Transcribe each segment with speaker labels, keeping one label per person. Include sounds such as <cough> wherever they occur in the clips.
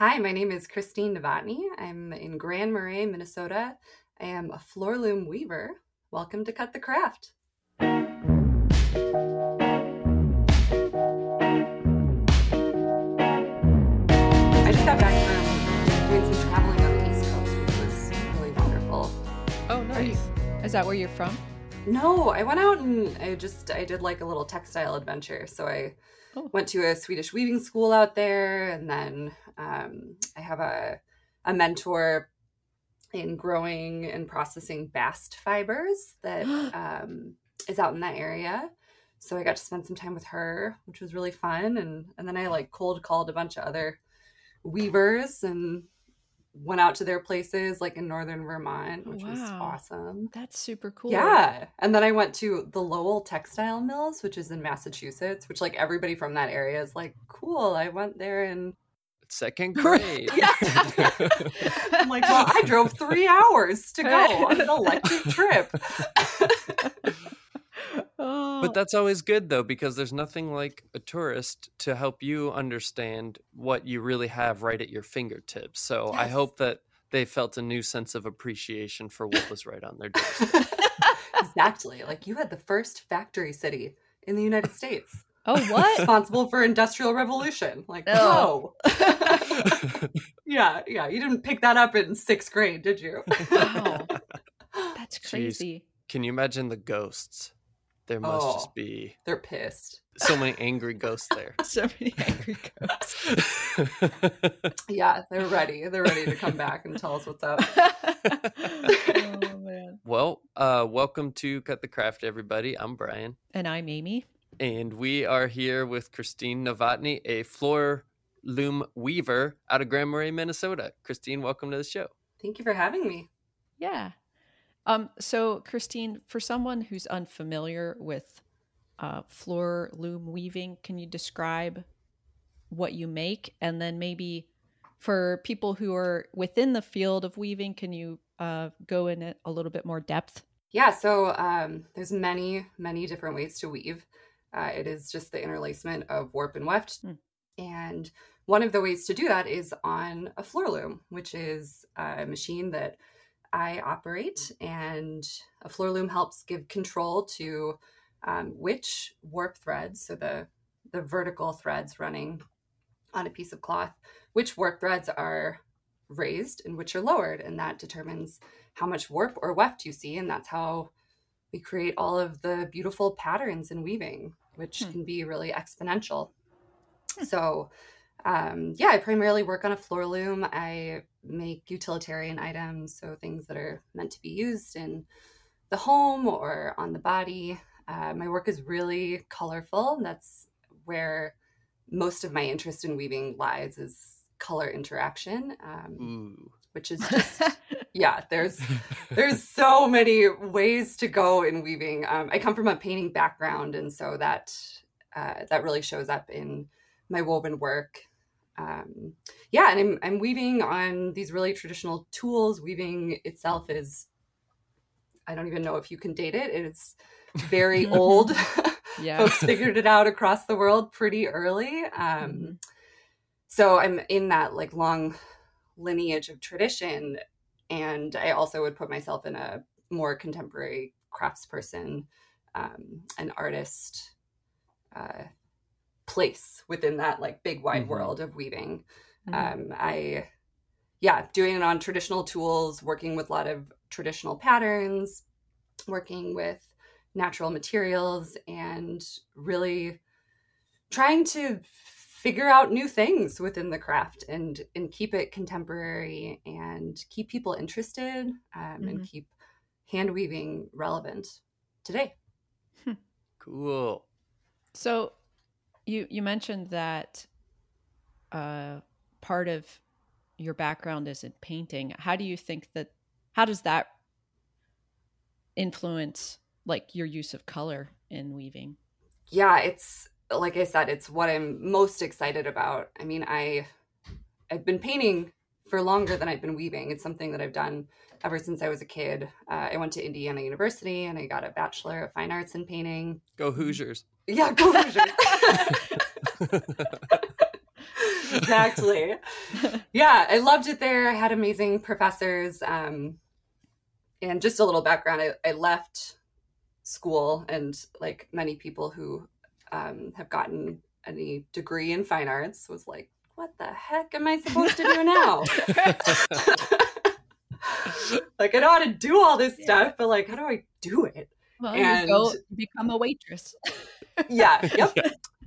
Speaker 1: Hi, my name is Christine Novotny. I'm in Grand Marais, Minnesota. I am a floor loom weaver. Welcome to Cut the Craft. I just got back from doing some traveling on the East Coast, which was really wonderful.
Speaker 2: Oh, nice. Is that where you're from?
Speaker 1: No, I went out and I just I did like a little textile adventure. So I
Speaker 2: Oh.
Speaker 1: went to a Swedish weaving school out there, and then um, I have a a mentor in growing and processing bast fibers that <gasps> um, is out in that area. So I got to spend some time with her, which was really fun. And and then I like cold called a bunch of other weavers and went out to their places like in northern Vermont, which was awesome.
Speaker 2: That's super cool.
Speaker 1: Yeah. And then I went to the Lowell Textile Mills, which is in Massachusetts, which like everybody from that area is like, cool. I went there and
Speaker 3: Second <laughs> grade.
Speaker 1: yeah. <laughs> I'm like, well, I drove three hours to go on an electric trip. <laughs>
Speaker 2: Oh,
Speaker 3: But that's always good though, because there's nothing like a tourist to help you understand what you really have right at your fingertips. So I hope that they felt a new sense of appreciation for what was right on their doorstep. <laughs>
Speaker 1: exactly. Like you had the first factory city in the United States.
Speaker 2: oh, <laughs> what?
Speaker 1: Responsible for industrial revolution. Like,
Speaker 2: Oh.
Speaker 1: whoa. <laughs> yeah, yeah. You didn't pick that up in sixth grade, did you?
Speaker 2: wow, that's
Speaker 3: Jeez.
Speaker 2: crazy.
Speaker 3: Can you imagine the ghosts? There must
Speaker 1: Oh.
Speaker 3: just be
Speaker 1: They're pissed.
Speaker 3: so many <laughs> angry ghosts there. <laughs>
Speaker 2: So many angry ghosts. <laughs>
Speaker 1: Yeah, they're ready. They're ready to come back and tell us what's up.
Speaker 2: oh man.
Speaker 3: well, uh, welcome to Cut the Craft, everybody. I'm Brian.
Speaker 2: And I'm Amy.
Speaker 3: And we are here with Christine Novotny, a floor loom weaver out of Grand Marais, Minnesota. Christine, welcome to the show.
Speaker 1: Thank you for having me.
Speaker 2: Yeah. Um. So, Christine, for someone who's unfamiliar with uh, floor loom weaving, can you describe what you make, and then maybe for people who are within the field of weaving, can you uh, go in it a little bit more depth?
Speaker 1: Yeah, so um, there's many, many different ways to weave. Uh, it is just the interlacement of warp and weft.
Speaker 2: Hmm.
Speaker 1: And one of the ways to do that is on a floor loom, which is a machine that I operate. And a floor loom helps give control to um, which warp threads, so the, the vertical threads running on a piece of cloth, which warp threads are raised and which are lowered. And that determines how much warp or weft you see. And that's how we create all of the beautiful patterns in weaving, which
Speaker 2: Hmm.
Speaker 1: can be really exponential. So, um, yeah, I primarily work on a floor loom. I make utilitarian items, so things that are meant to be used in the home or on the body. Uh, my work is really colorful. and That's where most of my interest in weaving lies is color interaction, um, which is <laughs> just yeah. There's there's so many ways to go in weaving. Um, I come from a painting background, and so that uh, that really shows up in my woven work. Um, yeah, and I'm I'm weaving on these really traditional tools. Weaving itself is I don't even know if you can date it. It's very <laughs> old. <laughs>
Speaker 2: Yeah.
Speaker 1: Folks figured it out across the world pretty early. Um,
Speaker 2: Mhm.
Speaker 1: so i'm in that like long lineage of tradition and i also would put myself in a more contemporary craftsperson um, an artist uh, place within that like big wide
Speaker 3: Mhm.
Speaker 1: world of weaving
Speaker 2: Mhm.
Speaker 1: um, i yeah doing it on traditional tools working with a lot of traditional patterns working with natural materials and really trying to figure out new things within the craft and and keep it contemporary and keep people interested um, and
Speaker 2: Mhm.
Speaker 1: keep hand weaving relevant today
Speaker 3: Cool.
Speaker 2: So, you you mentioned that uh, part of your background is in painting. How do you think that? How does that influence like your use of color in weaving?
Speaker 1: yeah it's like i said it's what i'm most excited about i mean i i've been painting for longer than i've been weaving it's something that i've done ever since i was a kid uh, i went to indiana university and i got a bachelor of fine arts in painting
Speaker 3: Go Hoosiers.
Speaker 1: Yeah go Hoosiers. <laughs> exactly. Yeah, I loved it there. I had amazing professors. Um, and just a little background I, I left school, and like many people who um, have gotten any degree in fine arts, was like, what the heck am I supposed to do <laughs> now? <laughs> like, I know how to do all this yeah. stuff, but like, how do I do it?
Speaker 2: Well, and you go become a waitress. <laughs>
Speaker 1: yeah. Yep.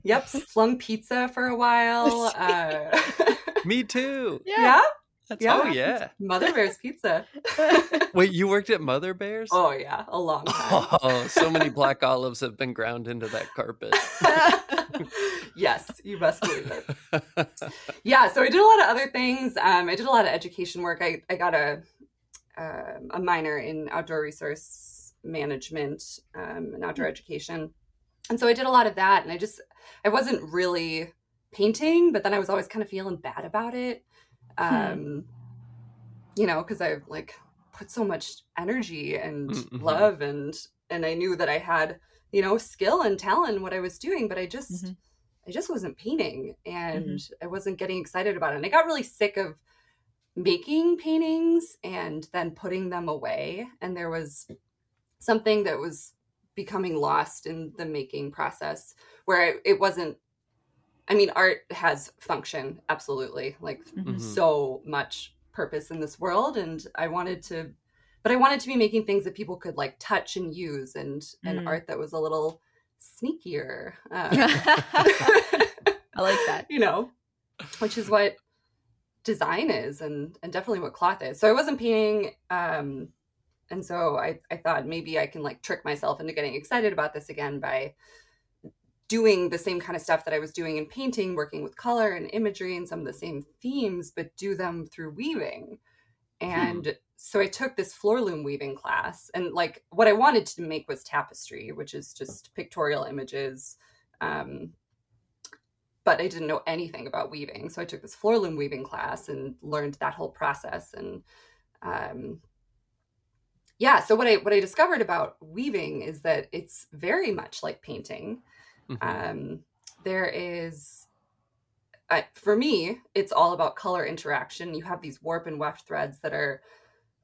Speaker 1: Yep. Flung pizza for a while. <laughs> Uh, <laughs>
Speaker 3: Me too.
Speaker 1: Yeah. yeah?
Speaker 3: That's yeah. Oh yeah.
Speaker 1: Mother Bear's Pizza.
Speaker 3: Wait, you worked at Mother Bear's?
Speaker 1: Oh yeah, a long time.
Speaker 3: Oh, so many black olives have been ground into that carpet.
Speaker 1: yes, you must believe it. Yeah, so I did a lot of other things. Um, I did a lot of education work. I, I got a um, a minor in outdoor resource management um, and outdoor education, and so I did a lot of that. And I just I wasn't really painting, but then I was always kind of feeling bad about it Hmm. um you know because i like put so much energy and mm-hmm. love and and i knew that i had you know skill and talent in what i was doing but i just mm-hmm. i just wasn't painting and mm-hmm. i wasn't getting excited about it and i got really sick of making paintings and then putting them away and there was something that was becoming lost in the making process where it wasn't I mean, art has function, absolutely, like mm-hmm. so much purpose in this world. And I wanted to, but I wanted to be making things that people could like touch and use and, mm. and art that was a little sneakier. Uh, <laughs> <laughs>
Speaker 2: I like that.
Speaker 1: You know, which is what design is and, and definitely what cloth is. So I wasn't painting. Um, and so I, I thought maybe I can like trick myself into getting excited about this again by doing the same kind of stuff that I was doing in painting, working with color and imagery and some of the same themes, but do them through weaving. Hmm. And hmm. so I took this floor loom weaving class, and like what I wanted to make was tapestry, which is just pictorial images. Um, but I didn't know anything about weaving, so I took this floor loom weaving class and learned that whole process. And um, yeah, so what I what I discovered about weaving is that it's very much like painting Mm-hmm. Um, there is, uh, for me, it's all about color interaction. You have these warp and weft threads that are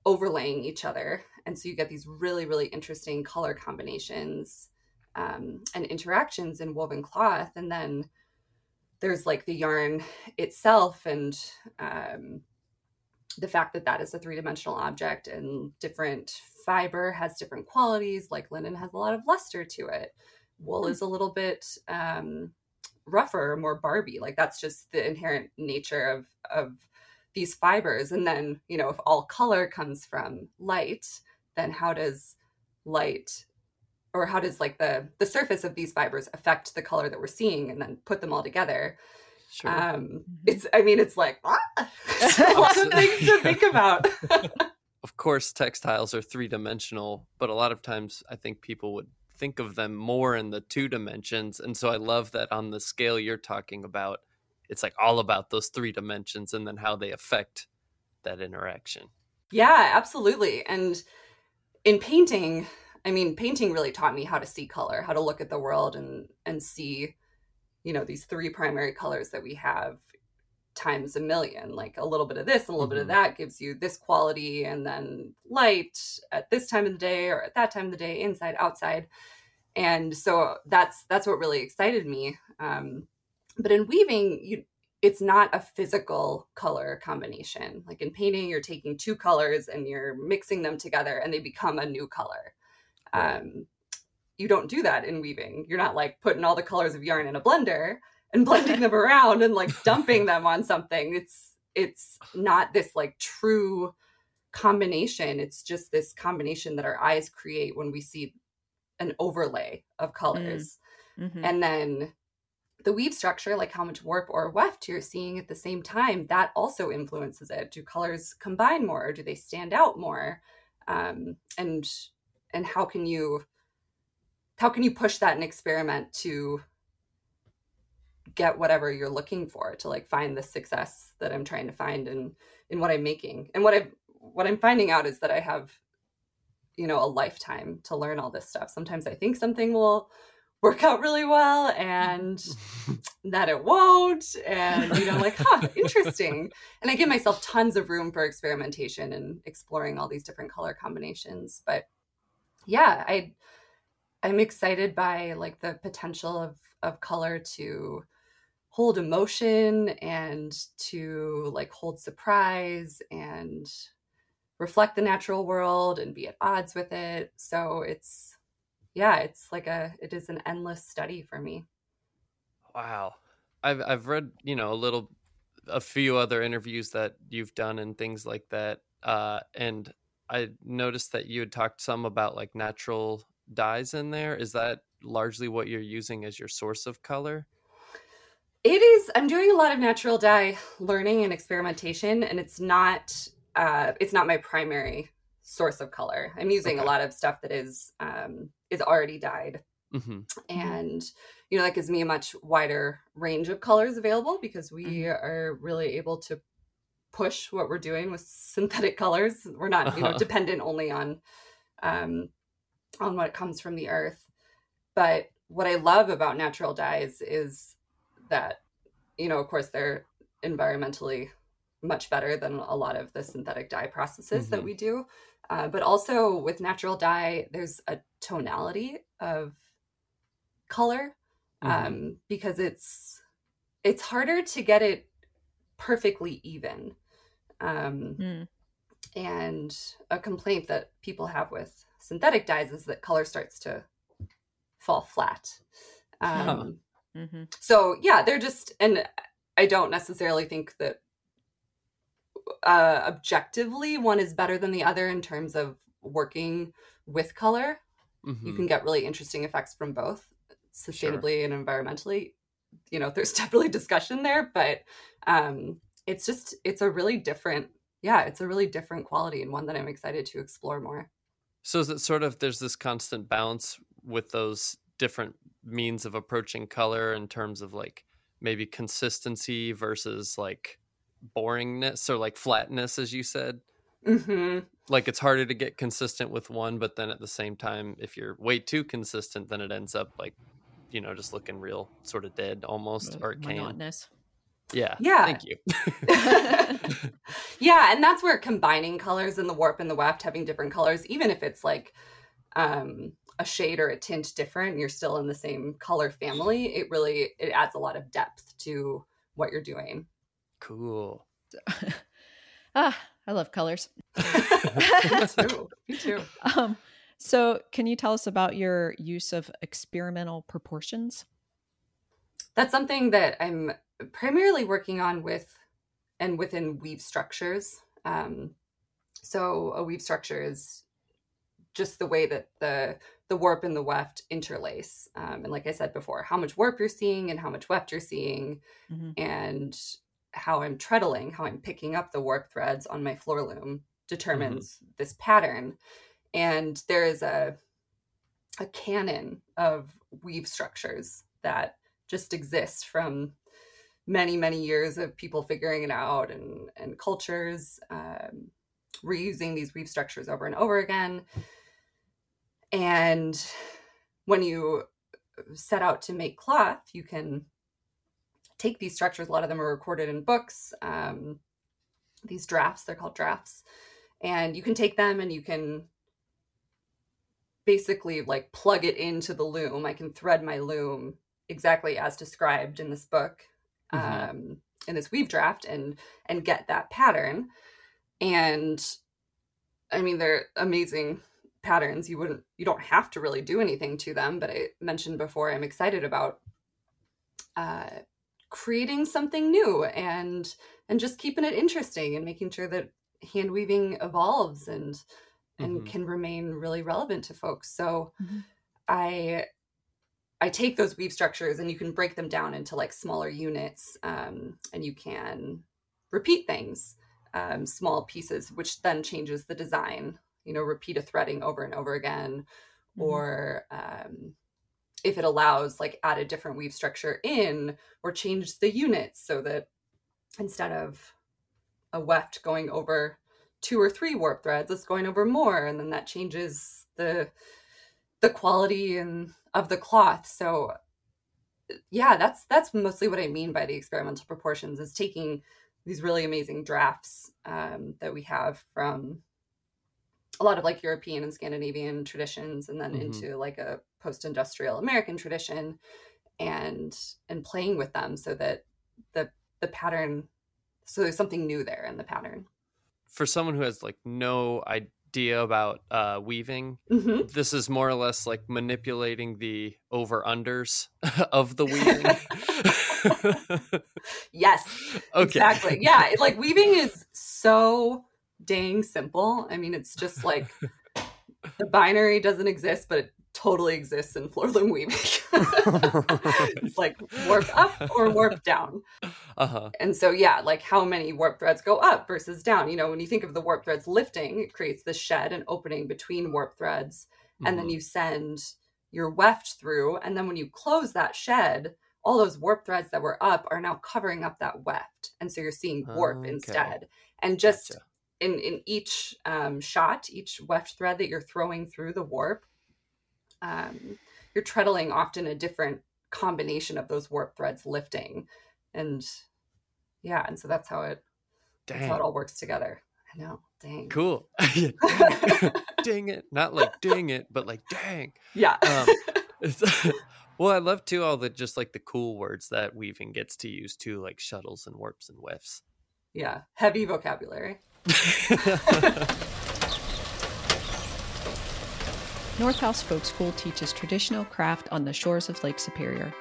Speaker 1: overlaying each other. And so you get these really, really interesting color combinations um, and interactions in woven cloth. And then there's like the yarn itself and um, the fact that that is a three dimensional object and different fiber has different qualities, like linen has a lot of luster to it wool hmm. is a little bit um, rougher, more Barbie. Like that's just the inherent nature of of these fibers. And then, you know, if all color comes from light, then how does light or how does like the the surface of these fibers affect the color that we're seeing and then put them all together? Sure. Um, mm-hmm. it's I mean, it's like ah, a lot of things to think about. <laughs>
Speaker 3: of course, textiles are three dimensional, but a lot of times I think people would think of them more in the two dimensions. And so I love that on the scale you're talking about, it's like all about those three dimensions and then how they affect that interaction.
Speaker 1: Yeah, absolutely. And in painting, I mean, painting really taught me how to see color, how to look at the world and and see, you know, these three primary colors that we have times a million. Like a little bit of this and a little mm-hmm. bit of mm-hmm. that gives you this quality, and then light at this time of the day or at that time of the day, inside, outside and so that's that's what really excited me um, but in weaving you it's not a physical color combination like in painting you're taking two colors and you're mixing them together and they become a new color um, you don't do that in weaving you're not like putting all the colors of yarn in a blender and blending them around and like dumping them on something it's it's not this like true combination it's just this combination that our eyes create when we see an overlay of mm. colors. Mm-hmm. And then the weave structure, like how much warp or weft you're seeing at the same time, that also influences it. Do colors combine more? or do they stand out more? Um, and and how can you how can you push that and experiment to get whatever you're looking for to like find the success that I'm trying to find in in what I'm making. And what I've what I'm finding out is that I have you know a lifetime to learn all this stuff. Sometimes i think something will work out really well and <laughs> that it won't and you know like huh interesting. And i give myself tons of room for experimentation and exploring all these different color combinations. But yeah i i'm excited by like the potential of of color to hold emotion and to like hold surprise and reflect the natural world and be at odds with it so it's yeah, it's like a it is an endless study for me.
Speaker 3: Wow. I've I've read, you know, a little a few other interviews that you've done and things like that. Uh and I noticed that you had talked some about like natural dyes in there. Is that largely what you're using as your source of color?
Speaker 1: It is. I'm doing a lot of natural dye learning and experimentation, and it's not. Uh, it's not my primary source of color. I'm using okay. a lot of stuff that is um, is already dyed. Mm-hmm. And you know that gives me a much wider range of colors available because we mm-hmm. are really able to push what we're doing with synthetic colors. We're not you know uh-huh. <laughs> dependent only on um, on what comes from the earth. But what I love about natural dyes is that you know of course they're environmentally much better than a lot of the synthetic dye processes mm-hmm. that we do uh, but also with natural dye, there's a tonality of color um, mm-hmm. because it's it's harder to get it perfectly even. Um, mm. And a complaint that people have with synthetic dyes is that color starts to fall flat. Um, mm-hmm. So yeah, they're just, and I don't necessarily think that uh, objectively one is better than the other in terms of working with color. Mm-hmm. You can get really interesting effects from both sustainably sure. and environmentally. You know, there's <laughs> definitely discussion there, but um, it's just it's a really different yeah, it's a really different quality and one that I'm excited to explore more.
Speaker 3: So is it sort of there's this constant balance with those different means of approaching color in terms of like maybe consistency versus like boringness or like flatness, as you said. Mm-hmm. Like it's harder to get consistent with one, but then at the same time, if you're way too consistent, then it ends up like, you know, just looking real sort of dead almost, or it can. Monotonous. Yeah.
Speaker 1: Yeah.
Speaker 3: Thank you. <laughs> <laughs>
Speaker 1: yeah, and that's where combining colors in the warp and the weft, having different colors, even if it's like um a shade or a tint different, you're still in the same color family. It really it adds a lot of depth to what you're doing.
Speaker 3: Cool. <laughs>
Speaker 2: ah, I love colors.
Speaker 1: Me too. Me too.
Speaker 2: Um, so, can you tell us about your use of experimental proportions?
Speaker 1: That's something that I'm primarily working on with and within weave structures. Um, so, a weave structure is just the way that the the warp and the weft interlace. Um, and like I said before, how much warp you're seeing and how much weft you're seeing, mm-hmm. and how I'm treadling, how I'm picking up the warp threads on my floor loom determines mm-hmm. this pattern. And there is a a canon of weave structures that just exist from many many years of people figuring it out and and cultures um, reusing these weave structures over and over again and when you set out to make cloth you can take these structures. A lot of them are recorded in books. Um, these drafts, they're called drafts, and you can take them and you can basically like plug it into the loom. I can thread my loom exactly as described in this book, mm-hmm. um, in this weave draft, and and get that pattern. And I mean, they're amazing patterns. You wouldn't, you don't have to really do anything to them. But I mentioned before, I'm excited about uh, creating something new and and just keeping it interesting and making sure that hand weaving evolves and and mm-hmm. can remain really relevant to folks so mm-hmm. i i take those weave structures and you can break them down into like smaller units um, and you can repeat things um, small pieces which then changes the design you know repeat a threading over and over again mm-hmm. or um, if it allows like add a different weave structure in or change the units so that instead of a weft going over two or three warp threads it's going over more and then that changes the the quality and of the cloth. So yeah, that's that's mostly what I mean by the experimental proportions is taking these really amazing drafts um, that we have from a lot of like European and Scandinavian traditions, and then mm-hmm. into like a post-industrial American tradition, and and playing with them so that the the pattern, so there's something new there in the pattern.
Speaker 3: For someone who has like no idea about uh, weaving, mm-hmm. this is more or less like manipulating the over unders <laughs> of the weaving. <laughs> <laughs>
Speaker 1: yes. Okay. Exactly. Yeah. Like weaving is so dang simple. I mean, it's just like the binary doesn't exist, but it totally exists in floor loom weaving. <laughs> it's like warp up or warp down. Uh-huh. And so, yeah, like how many warp threads go up versus down? You know, when you think of the warp threads lifting, it creates this shed and opening between warp threads. And mm-hmm. then you send your weft through. And then when you close that shed, all those warp threads that were up are now covering up that weft. And so you're seeing warp okay. instead. And just gotcha in in each um, shot, each weft thread that you're throwing through the warp, um, you're treadling often a different combination of those warp threads lifting, and yeah, and so that's how it dang. that's how it all works together. I know, dang,
Speaker 3: cool, <laughs> <laughs> dang. dang it, not like dang it, but like dang,
Speaker 1: yeah. Um, <laughs>
Speaker 3: well, I love too all the just like the cool words that weaving gets to use too, like shuttles and warps and wefts
Speaker 1: Yeah, heavy vocabulary.
Speaker 2: North House Folk School teaches traditional craft on the shores of Lake Superior.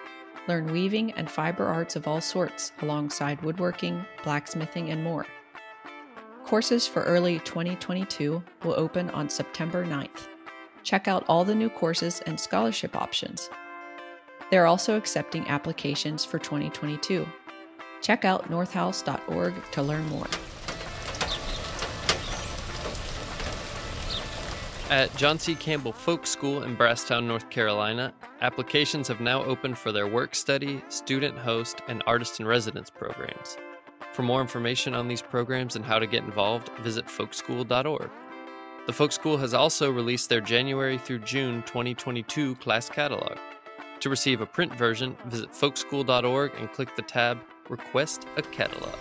Speaker 2: Learn weaving and fiber arts of all sorts, alongside woodworking, blacksmithing, and more. Courses for early 2022 will open on September 9th. Check out all the new courses and scholarship options. They're also accepting applications for 2022. Check out northhouse.org to learn more.
Speaker 3: At John C. Campbell Folk School in Brasstown, North Carolina, applications have now opened for their work study, student host, and artist in residence programs. For more information on these programs and how to get involved, visit folkschool.org. The Folk School has also released their January through June 2022 class catalog. To receive a print version, visit folkschool.org and click the tab Request a Catalog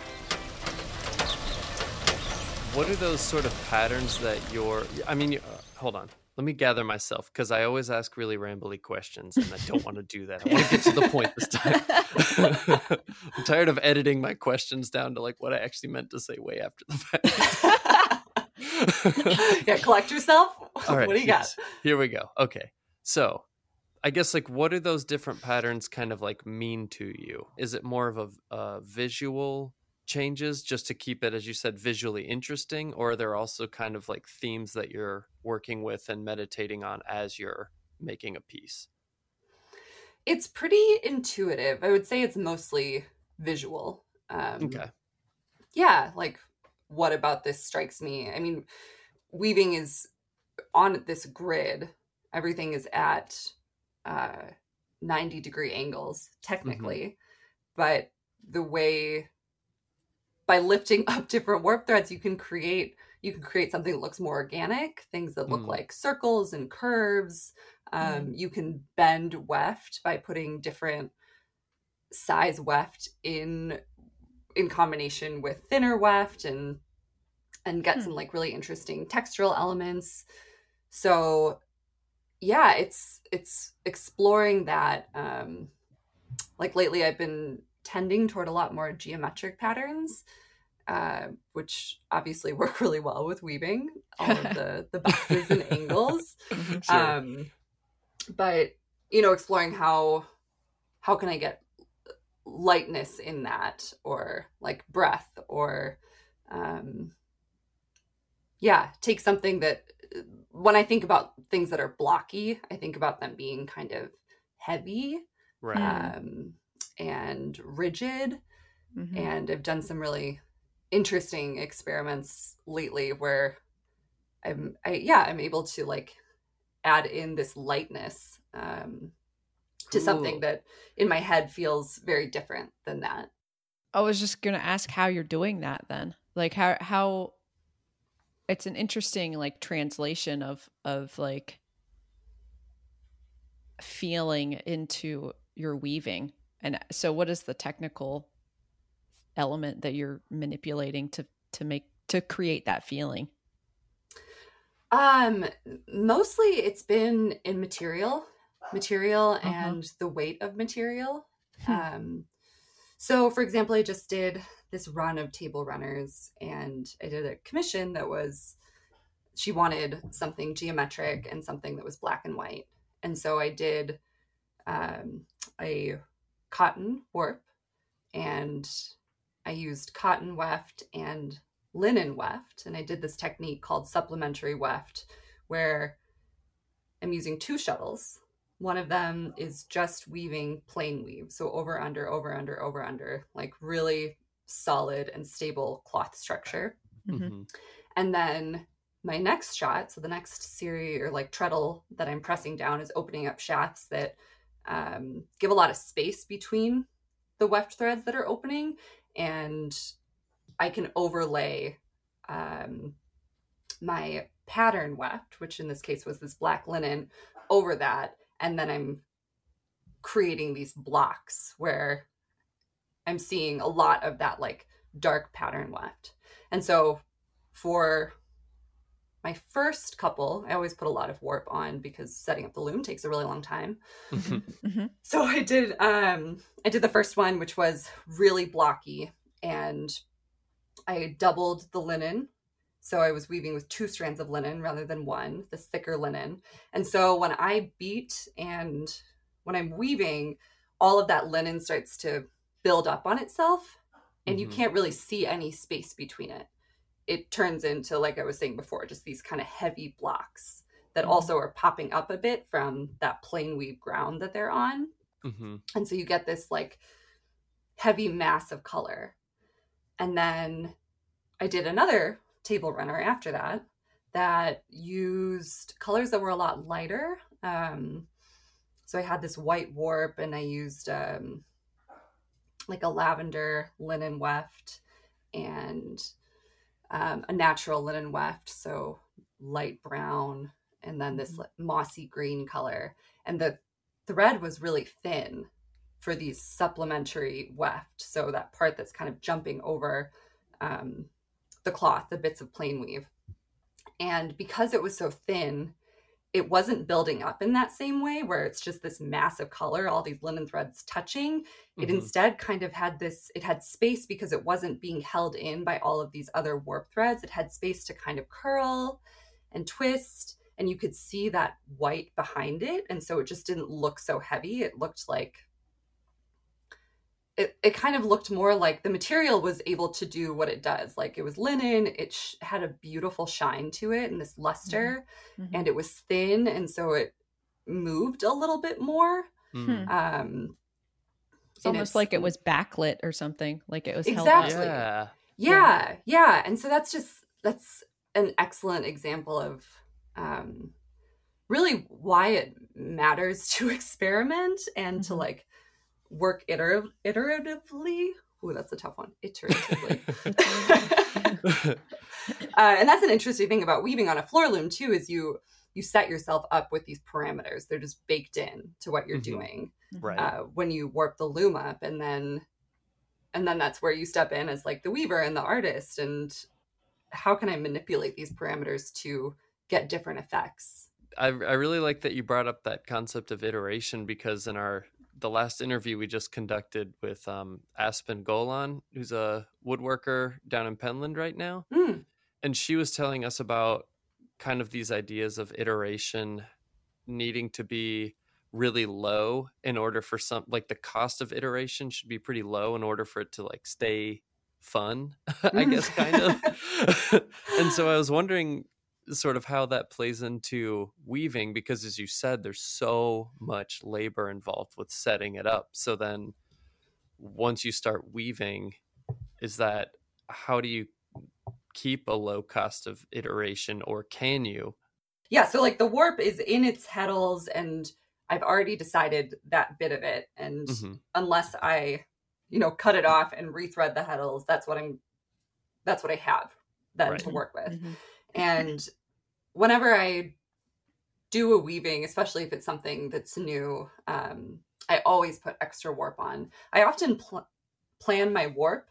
Speaker 3: what are those sort of patterns that you're i mean uh, hold on. Let me gather myself because I always ask really rambly questions and I don't want to do that. I want to get to the point this time. <laughs> I'm tired of editing my questions down to like what I actually meant to say way after the
Speaker 1: fact. <laughs> yeah, collect yourself. <laughs> All right, what do you got?
Speaker 3: Here we go. Okay. So I guess like what do those different patterns kind of like mean to you? Is it more of a, a visual changes just to keep it as you said visually interesting or are there also kind of like themes that you're working with and meditating on as you're making a piece?
Speaker 1: It's pretty intuitive. I would say it's mostly visual um okay. yeah like what about this strikes me? I mean weaving is on this grid. Everything is at uh 90 degree angles technically mm-hmm. but the way by lifting <laughs> up different warp threads, you can create you can create something that looks more organic, things that look mm. like circles and curves. Um, mm. You can bend weft by putting different size weft in in combination with thinner weft and and get mm. some like really interesting textural elements. So yeah, it's it's exploring that. Um, like lately, I've been tending toward a lot more geometric patterns, uh, which obviously <laughs> work really well with weaving all of the the boxes and angles. Mm-hmm, <laughs> sure. Um, but you know, exploring how how can I get lightness in that, or like breath, or um, yeah, take something that when I think about things that are blocky, I think about them being kind of heavy. Right. Um, and rigid. Mm-hmm. And I've done some really interesting experiments lately where I'm, I, yeah, I'm able to like add in this lightness um, to something that in my head feels very different than that.
Speaker 2: I was just going to ask how you're doing that then. Like how, how it's an interesting like translation of, of like feeling into your weaving. And so what is the technical element that you're manipulating to to make to create that feeling?
Speaker 1: Um mostly it's been in material, material uh-huh. and the weight of material. Hmm. Um so for example, I just did this run of table runners and I did a commission that was she wanted something geometric and something that was black and white. And so I did um, a cotton warp and I used cotton weft and linen weft. And I did this technique called supplementary weft, where I'm using two shuttles. One of them is just weaving plain weave. So over, under, over, under, over, under, like really solid and stable cloth structure. Mm-hmm. And then my next shot, so the next series or like treadle that I'm pressing down is opening up shafts that um, give a lot of space between the weft threads that are opening and I can overlay um, my pattern weft, which in this case was this black linen, over that. And then I'm creating these blocks where I'm seeing a lot of that like dark pattern weft. And so for my first couple, I always put a lot of warp on because setting up the loom takes a really long time. Mm-hmm. mm-hmm. So I did um I did the first one which was really blocky and I doubled the linen. So I was weaving with two strands of linen rather than one, this thicker linen. And so when I beat and when I'm weaving, all of that linen starts to build up on itself and mm-hmm. you can't really see any space between it it turns into like i was saying before just these kind of heavy blocks that mm-hmm. also are popping up a bit from that plain weave ground that they're on mm-hmm. and so you get this like heavy mass of color and then i did another table runner after that that used colors that were a lot lighter um, so i had this white warp and i used um, like a lavender linen weft and um, a natural linen weft, so light brown, and then this mm-hmm. mossy green color. And the thread was really thin for these supplementary weft. So that part that's kind of jumping over um, the cloth, the bits of plain weave. And because it was so thin, it wasn't building up in that same way where it's just this massive color all these linen threads touching. Mm-hmm. it instead kind of had this it had space because it wasn't being held in by all of these other warp threads. It had space to kind of curl and twist and you could see that white behind it and so it just didn't look so heavy. It looked like it, it kind of looked more like the material was able to do what it does. Like it was linen, it sh- had a beautiful shine to it and this luster, mm-hmm. mm-hmm. and it was thin, and so it moved a little bit more.
Speaker 2: Mm. Um, it's almost like it was backlit or something, like it was
Speaker 1: exactly. Yeah. yeah, yeah, and so that's just that's an excellent example of um, really why it matters <laughs> to experiment and mm-hmm. to like work iter- iteratively. Ooh, that's a tough one. Iteratively. <laughs> <laughs> uh, and that's an interesting thing about weaving on a floor loom too, is you you set yourself up with these parameters. They're just baked in to what you're mm-hmm. doing.
Speaker 3: Right. Uh,
Speaker 1: when you warp the loom up, and then and then that's where you step in as like the weaver and the artist. And how can I manipulate these parameters to get different effects?
Speaker 3: I, I really like that you brought up that concept of iteration because in our the last interview we just conducted with um, Aspen Golann, who's a woodworker down in Penland right now. Mm. And she was telling us about kind of these ideas of iteration needing to be really low in order for some like the cost of iteration should be pretty low in order for it to like stay fun <laughs> i guess kind of <laughs> <laughs> and so i was wondering sort of how that plays into weaving because as you said there's so much labor involved with setting it up so then once you start weaving is that how do you keep a low cost of iteration or can you
Speaker 1: yeah so like the warp is in its heddles and i've already decided that bit of it and mm-hmm. unless i you know cut it off and rethread the heddles that's what i'm that's what i have then right. to work with mm-hmm. And whenever I do a weaving, especially if it's something that's new, um, I always put extra warp on. I often pl- plan my warp.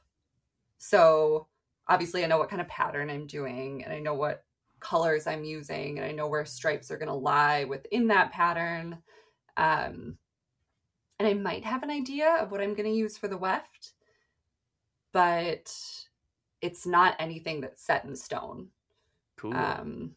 Speaker 1: So obviously, I know what kind of pattern I'm doing and I know what colors I'm using and I know where stripes are going to lie within that pattern. Um, and I might have an idea of what I'm going to use for the weft, but it's not anything that's set in stone.
Speaker 3: Cool.
Speaker 1: Um,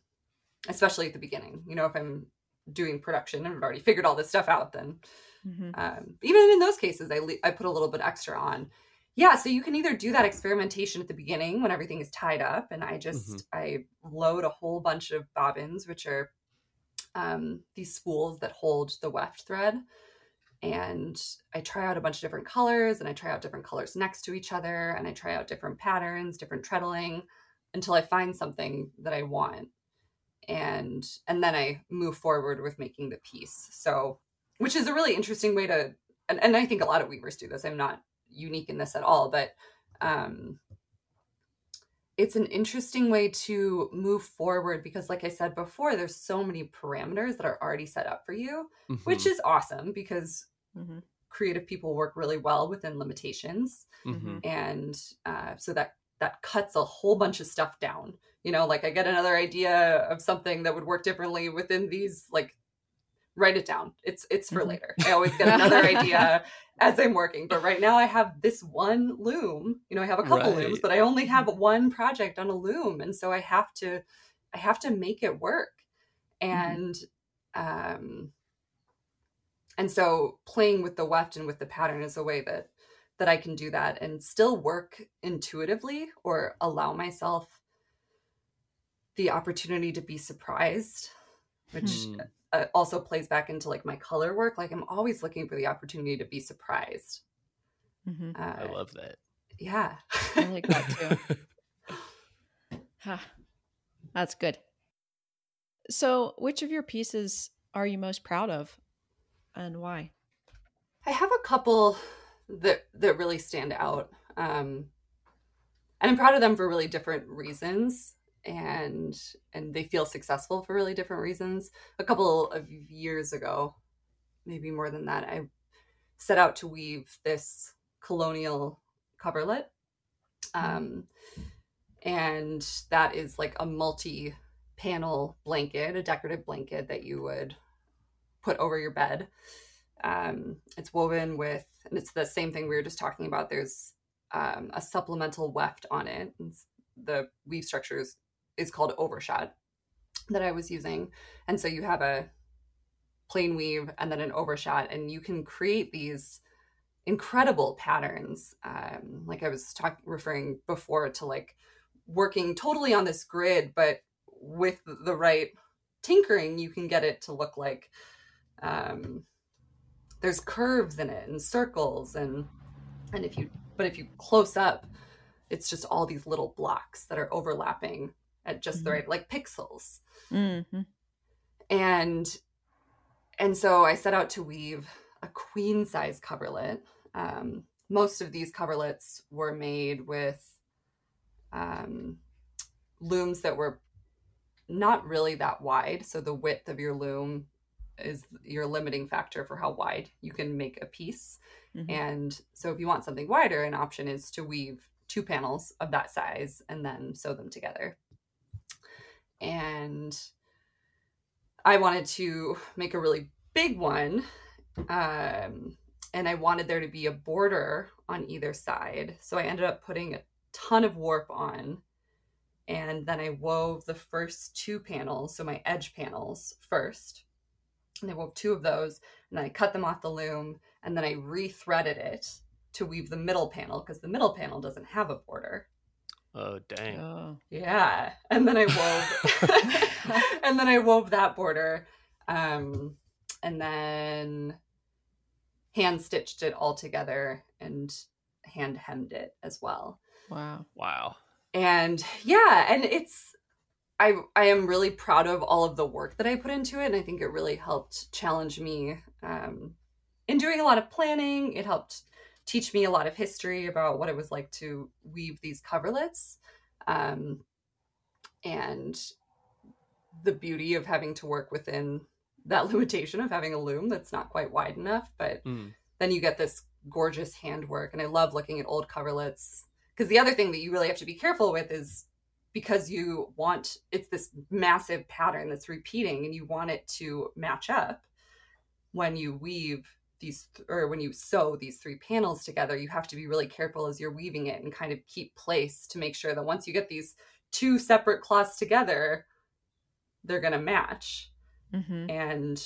Speaker 1: especially at the beginning. You know, if I'm doing production and I've already figured all this stuff out, then
Speaker 2: Mhm.
Speaker 1: um, even in those cases, I le- I put a little bit extra on. Yeah, so you can either do that experimentation at the beginning when everything is tied up, and I just I load a whole bunch of bobbins, which are um, these spools that hold the weft thread, and I try out a bunch of different colors, and I try out different colors next to each other, and I try out different patterns, different treadling, until I find something that I want, and and then I move forward with making the piece. So which is a really interesting way to and, and i think a lot of weavers do this i'm not unique in this at all but um it's an interesting way to move forward because like i said before there's so many parameters that are already set up for you which
Speaker 3: Mhm,
Speaker 1: is awesome because
Speaker 2: Mhm.
Speaker 1: creative people work really well within limitations
Speaker 3: mhm.
Speaker 1: and uh, so that that cuts a whole bunch of stuff down you know like i get another idea of something that would work differently within these like write it down. It's it's for
Speaker 2: Mhm.
Speaker 1: later. I always get <laughs> another idea as i'm working but right now i have this one loom you know i have a couple looms but i only have one project on a loom and so i have to i have to make it work. And um and so playing with the weft and with the pattern is a way that that I can do that and still work intuitively or allow myself the opportunity to be surprised, which
Speaker 3: Hmm.
Speaker 1: uh, also plays back into like my color work. Like I'm always looking for the opportunity to be surprised.
Speaker 2: Mhm.
Speaker 1: Uh,
Speaker 3: I love that.
Speaker 1: yeah.
Speaker 2: I like that too. <laughs> Ha. That's good. So, which of your pieces are you most proud of and why?
Speaker 1: I have a couple that that really stand out. Um and I'm proud of them for really different reasons and and they feel successful for really different reasons. A couple of years ago, maybe more than that, I set out to weave this colonial coverlet. Um and that is like a multi panel blanket, a decorative blanket that you would put over your bed um, it's woven with and it's the same thing we were just talking about. There's um, a supplemental weft on it. The weave structure is, is called overshot that i was using. And so you have a plain weave and then an overshot and you can create these incredible patterns. Um, like i was talking referring before to like working totally on this grid but with the right tinkering you can get it to look like um, there's curves in it and circles and and if you but if you close up it's just all these little blocks that are overlapping at just the
Speaker 2: Mhm.
Speaker 1: right like pixels
Speaker 2: Mm-hmm.
Speaker 1: and and so i set out to weave a queen size coverlet um, most of these coverlets were made with um, looms that were not really that wide so the width of your loom is your limiting factor for how wide you can make a piece
Speaker 2: Mhm.
Speaker 1: and so if you want something wider an option is to weave two panels of that size and then sew them together and I wanted to make a really big one. Um, and I wanted there to be a border on either side. So I ended up putting a ton of warp on. And then I wove the first two panels, so my edge panels first. And I wove two of those, and then I cut them off the loom, and then I rethreaded it to weave the middle panel because the middle panel doesn't have a border.
Speaker 3: Oh dang.
Speaker 2: Oh.
Speaker 1: Yeah. And then I wove <laughs> and then I wove that border. Um and then hand stitched it all together and hand hemmed it as well.
Speaker 2: Wow.
Speaker 3: Wow.
Speaker 1: And yeah, and it's I I am really proud of all of the work that I put into it and I think it really helped challenge me um in doing a lot of planning. It helped teach me a lot of history about what it was like to weave these coverlets. Um and the beauty of having to work within that <laughs> limitation of having a loom that's not quite wide enough but
Speaker 3: Mm.
Speaker 1: then you get this gorgeous handwork and i love looking at old coverlets because the other thing that you really have to be careful with is because you want it's this massive pattern that's repeating and you want it to match up when you weave these or when you sew these three panels together you have to be really careful as you're weaving it and kind of keep place to make sure that once you get these two separate cloths together they're going to match
Speaker 2: Mm-hmm.
Speaker 1: and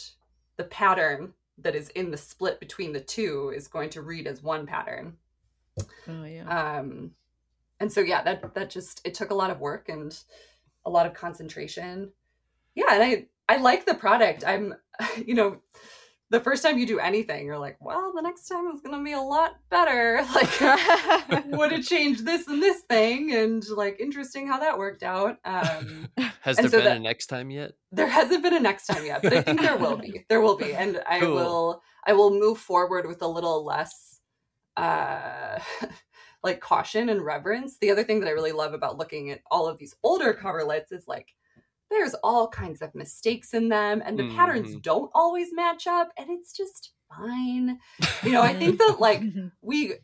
Speaker 1: the pattern that is in the split between the two is going to read as one pattern
Speaker 2: Oh yeah.
Speaker 1: um and so yeah that that just it took a lot of work and a lot of concentration. Yeah and i i like the product. I'm <laughs> you know the first time you do anything you're like well the next time is going to be a lot better. <laughs> Like would have changed this and this thing? And like interesting how that worked out. Um <laughs>
Speaker 3: Has there
Speaker 1: so
Speaker 3: been
Speaker 1: that-
Speaker 3: a next time yet?
Speaker 1: there hasn't been a next time yet but i think there will be. There will be. And i
Speaker 3: Cool.
Speaker 1: will i will move forward with a little less uh like caution and reverence. The other thing that i really love about looking at all of these older coverlets is like there's all kinds of mistakes in them and the patterns
Speaker 3: Mhm.
Speaker 1: don't always match up and it's just fine. You know i think that like <laughs> we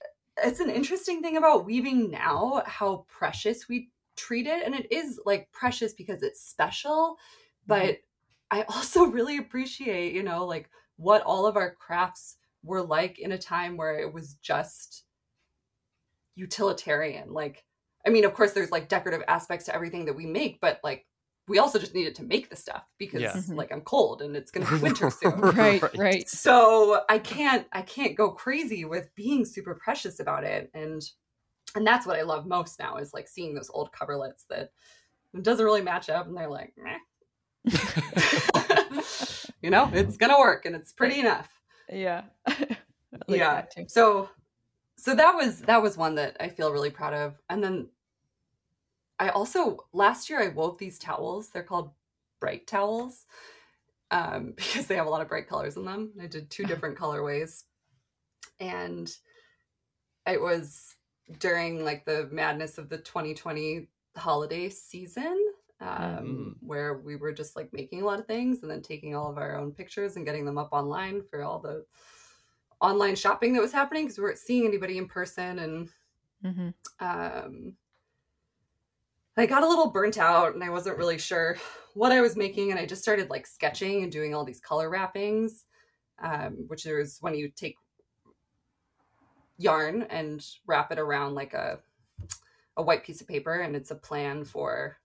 Speaker 1: it's an interesting thing about weaving now how precious we treat it and it is like precious because it's special but i also <laughs> really appreciate you know like what all of our crafts were like in a time where it was just utilitarian like i mean of course there's like decorative aspects to everything that we make but like we also just needed to make the stuff because
Speaker 3: Yeah.
Speaker 2: Mhm.
Speaker 1: like i'm cold and it's going to be winter <laughs> soon
Speaker 2: right,
Speaker 3: Right.
Speaker 2: right.
Speaker 1: so i can't i can't go crazy with being super precious about it and and that's what i love most now is like seeing those old coverlets that doesn't really match up and they're like Meh. <laughs> <laughs> you know it's gonna work and it's pretty enough
Speaker 2: Yeah. Like
Speaker 1: yeah so so that was that was one that i feel really proud of. And then i also last year i wove these towels. They're called bright towels um <laughs> because they have a lot of bright colors in them. I did two different colorways. And it was during like the madness of the 2020 holiday season um, where we were just like making a lot of things and then taking all of our own pictures and getting them up online for all the online shopping that was happening because we weren't seeing anybody in person and
Speaker 2: Mhm.
Speaker 1: um, I got a little burnt out and I wasn't really sure what I was making. And I just started like sketching and doing all these color wrappings, um, which is when you take yarn and wrap it around like a, a white piece of paper and it's a plan for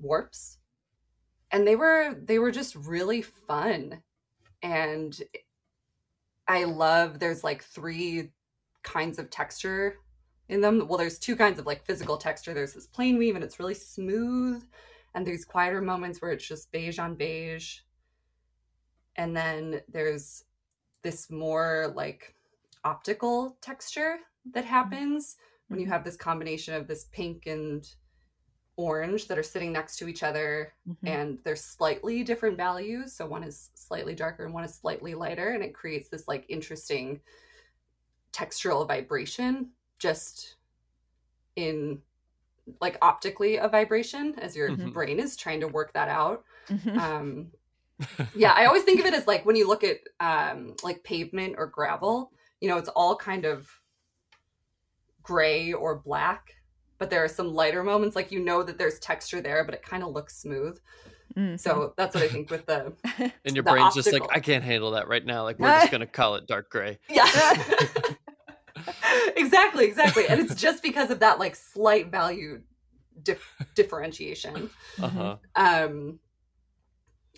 Speaker 1: warps. And they were they were just really fun. And I love there's like three kinds of texture in them. Well, there's two kinds of like physical texture. There's this plain weave and it's really smooth, and there's quieter moments where it's just beige on beige. And then there's this more like optical texture that mm-hmm. happens when you mm-hmm. have this combination of this pink and orange that are sitting next to each other
Speaker 2: Mhm.
Speaker 1: and they're slightly different values. So one is slightly darker and one is slightly lighter, and it creates this like interesting textural vibration just in like optically a vibration as your
Speaker 3: Mhm.
Speaker 1: brain is trying to work that out.
Speaker 2: Mhm.
Speaker 1: Um, <laughs> yeah, I always think of it as like when you look at um, like pavement or gravel, you know, it's all kind of gray or black, but there are some lighter moments, like you know that there's texture there, but it kind of looks smooth.
Speaker 2: Mhm.
Speaker 1: So that's what I think with the <laughs>
Speaker 3: and your
Speaker 1: the
Speaker 3: brain's just like. I can't handle that right now. Like we're just gonna call it dark gray. <laughs>
Speaker 1: yeah. exactly, exactly. And it's just because of that like slight value dif- differentiation.
Speaker 3: Uh huh.
Speaker 1: um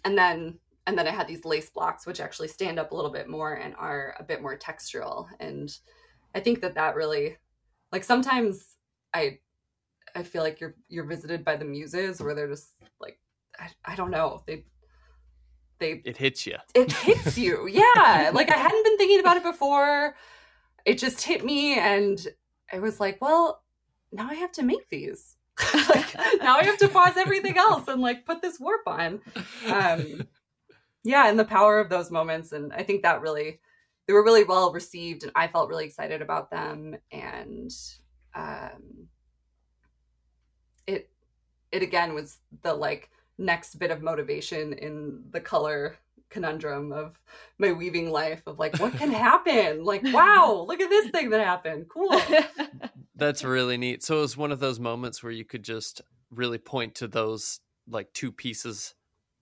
Speaker 1: and then and then i had these lace blocks which actually stand up a little bit more and are a bit more textural and i think that that really like sometimes i i feel like you're you're visited by the muses where they're just like i, I don't know. They they
Speaker 3: It hits you.
Speaker 1: it hits you. Yeah. Like i hadn't been thinking about it before. It just hit me and i was like well now i have to make these. <laughs> Like now i have to pause everything else and like put this warp on. Um yeah and the power of those moments and i think that really they were really well received and i felt really excited about them and um it it again was the like next bit of motivation in the color conundrum of my weaving life of like what can <laughs> happen? Like wow look at this thing that happened. Cool. <laughs>
Speaker 3: That's really neat. So it was one of those moments where you could just really point to those like two pieces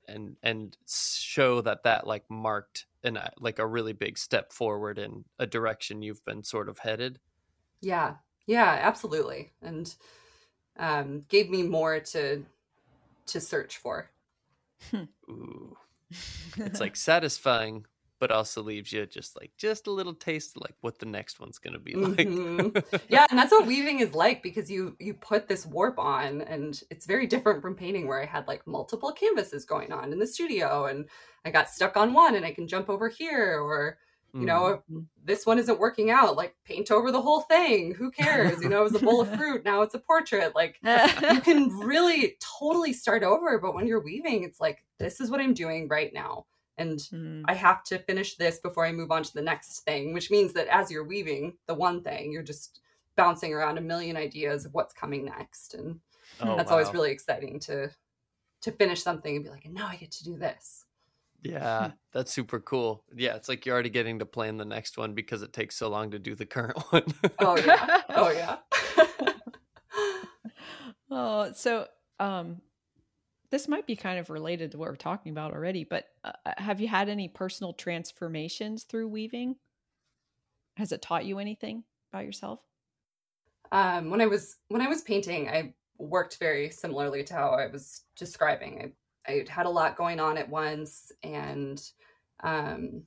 Speaker 3: and and show that that like marked an uh, like a really big step forward in a direction you've been sort of headed.
Speaker 1: Yeah. Yeah absolutely. And um gave me more to to search for
Speaker 3: hmm. Ooh it's like <laughs> satisfying but also leaves you just like just a little taste of like what the next one's going to be like mm-hmm. <laughs>
Speaker 1: yeah and that's what weaving is like because you you put this warp on and it's very different from painting where i had like multiple canvases going on in the studio and i got stuck on one and i can jump over here or you know mm. this one isn't working out like paint over the whole thing who cares you know it was a bowl of <laughs> fruit now it's a portrait like you <laughs> can really totally start over but when you're weaving it's like this is what i'm doing right now and mm. i have to finish this before i move on to the next thing which means that as you're weaving the one thing you're just bouncing around a million ideas of what's coming next and oh, that's wow. always really exciting to to finish something and be like and now i get to do this
Speaker 3: yeah, <laughs> that's super cool. Yeah, it's like you're already getting to plan the next one because it takes so long to do the current <laughs> one.
Speaker 1: oh yeah. Oh <laughs> yeah.
Speaker 2: oh, so um this might be kind of related to what we're talking about already, but uh, uh, have you had any personal transformations through weaving? Has it taught you anything about yourself?
Speaker 1: Um, when I was when I was painting, I worked very similarly to how I was describing. I had a lot going on at once and um,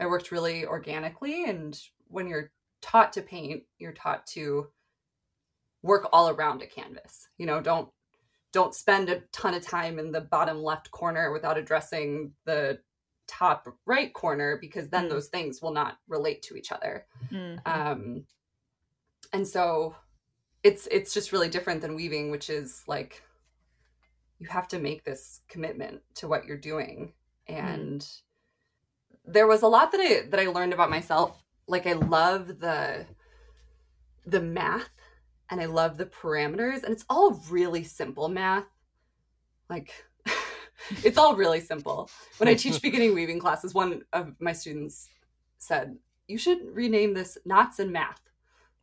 Speaker 1: I worked really organically. And when you're taught to paint, you're taught to work all around a canvas. You know, don't don't spend a ton of time in the bottom left corner without addressing the top right corner because then mm. those things will not relate to each other. Mm-hmm. Um, and so it's it's just really different than weaving, which is like you have to make this commitment to what you're doing hmm. and mm. there was a lot that i that i learned about myself like i love the the math and i love the parameters and it's all really simple math like <laughs> it's all really simple when i teach <laughs> beginning weaving classes one of my students said you should rename this knots and math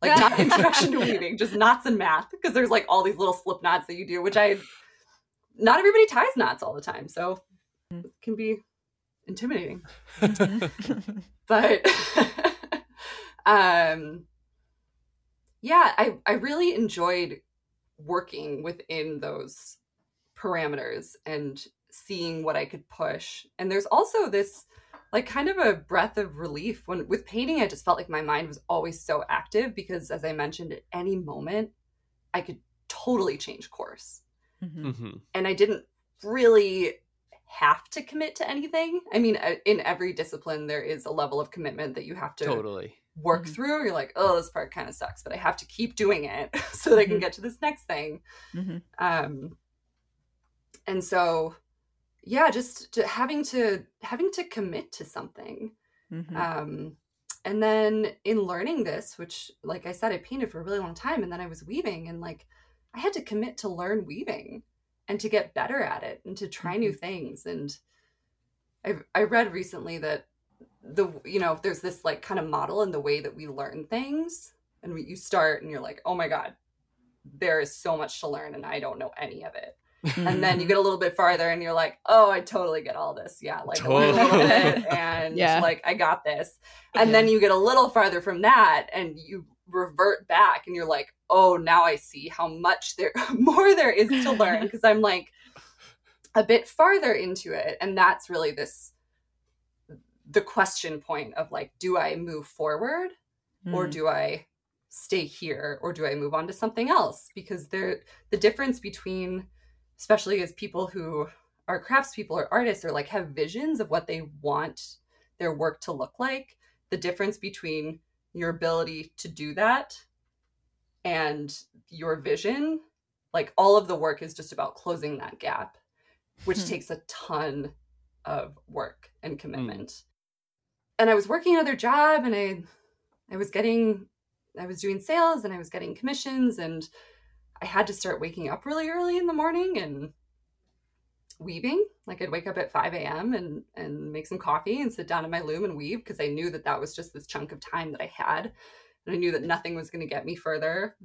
Speaker 1: like not <laughs> introduction to weaving just knots and math because there's like all these little slip knots that you do which i not everybody ties knots all the time, so mm-hmm. it can be intimidating. <laughs> But <laughs> um yeah, I I really enjoyed working within those parameters and seeing what I could push. And there's also this like kind of a breath of relief when with painting I just felt like my mind was always so active because as I mentioned at any moment I could totally change course. Mm-hmm. mm-hmm. And I didn't really have to commit to anything. I mean, uh, in every discipline, there is a level of commitment that you have to
Speaker 3: totally
Speaker 1: work mm-hmm. through. You're like, oh, this part kind of sucks, but I have to keep doing it <laughs> so that I can mm-hmm. get to this next thing. Mm-hmm. Um, and so, yeah, just to having to having to commit to something. Mm-hmm. Um, and then in learning this, which, like I said, I painted for a really long time, and then I was weaving, and like I had to commit to learn weaving and to get better at it and to try new mm-hmm. things. And I I read recently that the you know there's this like kind of model in the way that we learn things, and you start and you're like, oh my god, there is so much to learn and I don't know any of it. and then you <laughs> get a little bit farther and you're like, oh, I totally get all this. Yeah, like totally. a little bit, <laughs> and yeah. like I got this. And then you get a little farther from that and you revert back and you're like, oh, now I see how much there <laughs> more there is to learn <laughs> because I'm like a bit farther into it. And that's really this the question point of like, do I move forward mm. or hmm. do I stay here or do I move on to something else? Because there the difference between especially as people who are craftspeople or artists or like have visions of what they want their work to look like, the difference between your ability to do that and your vision like all of the work is just about closing that gap which hmm. takes a ton of work and hmm. commitment mm. and i was working another job and i i was getting i was doing sales and i was getting commissions and i had to start waking up really early in the morning and weaving. Like I'd wake up at 5 a.m. and and make some coffee and sit down in my loom and weave because I knew that that was just this chunk of time that I had, and I knew that nothing was going to get me further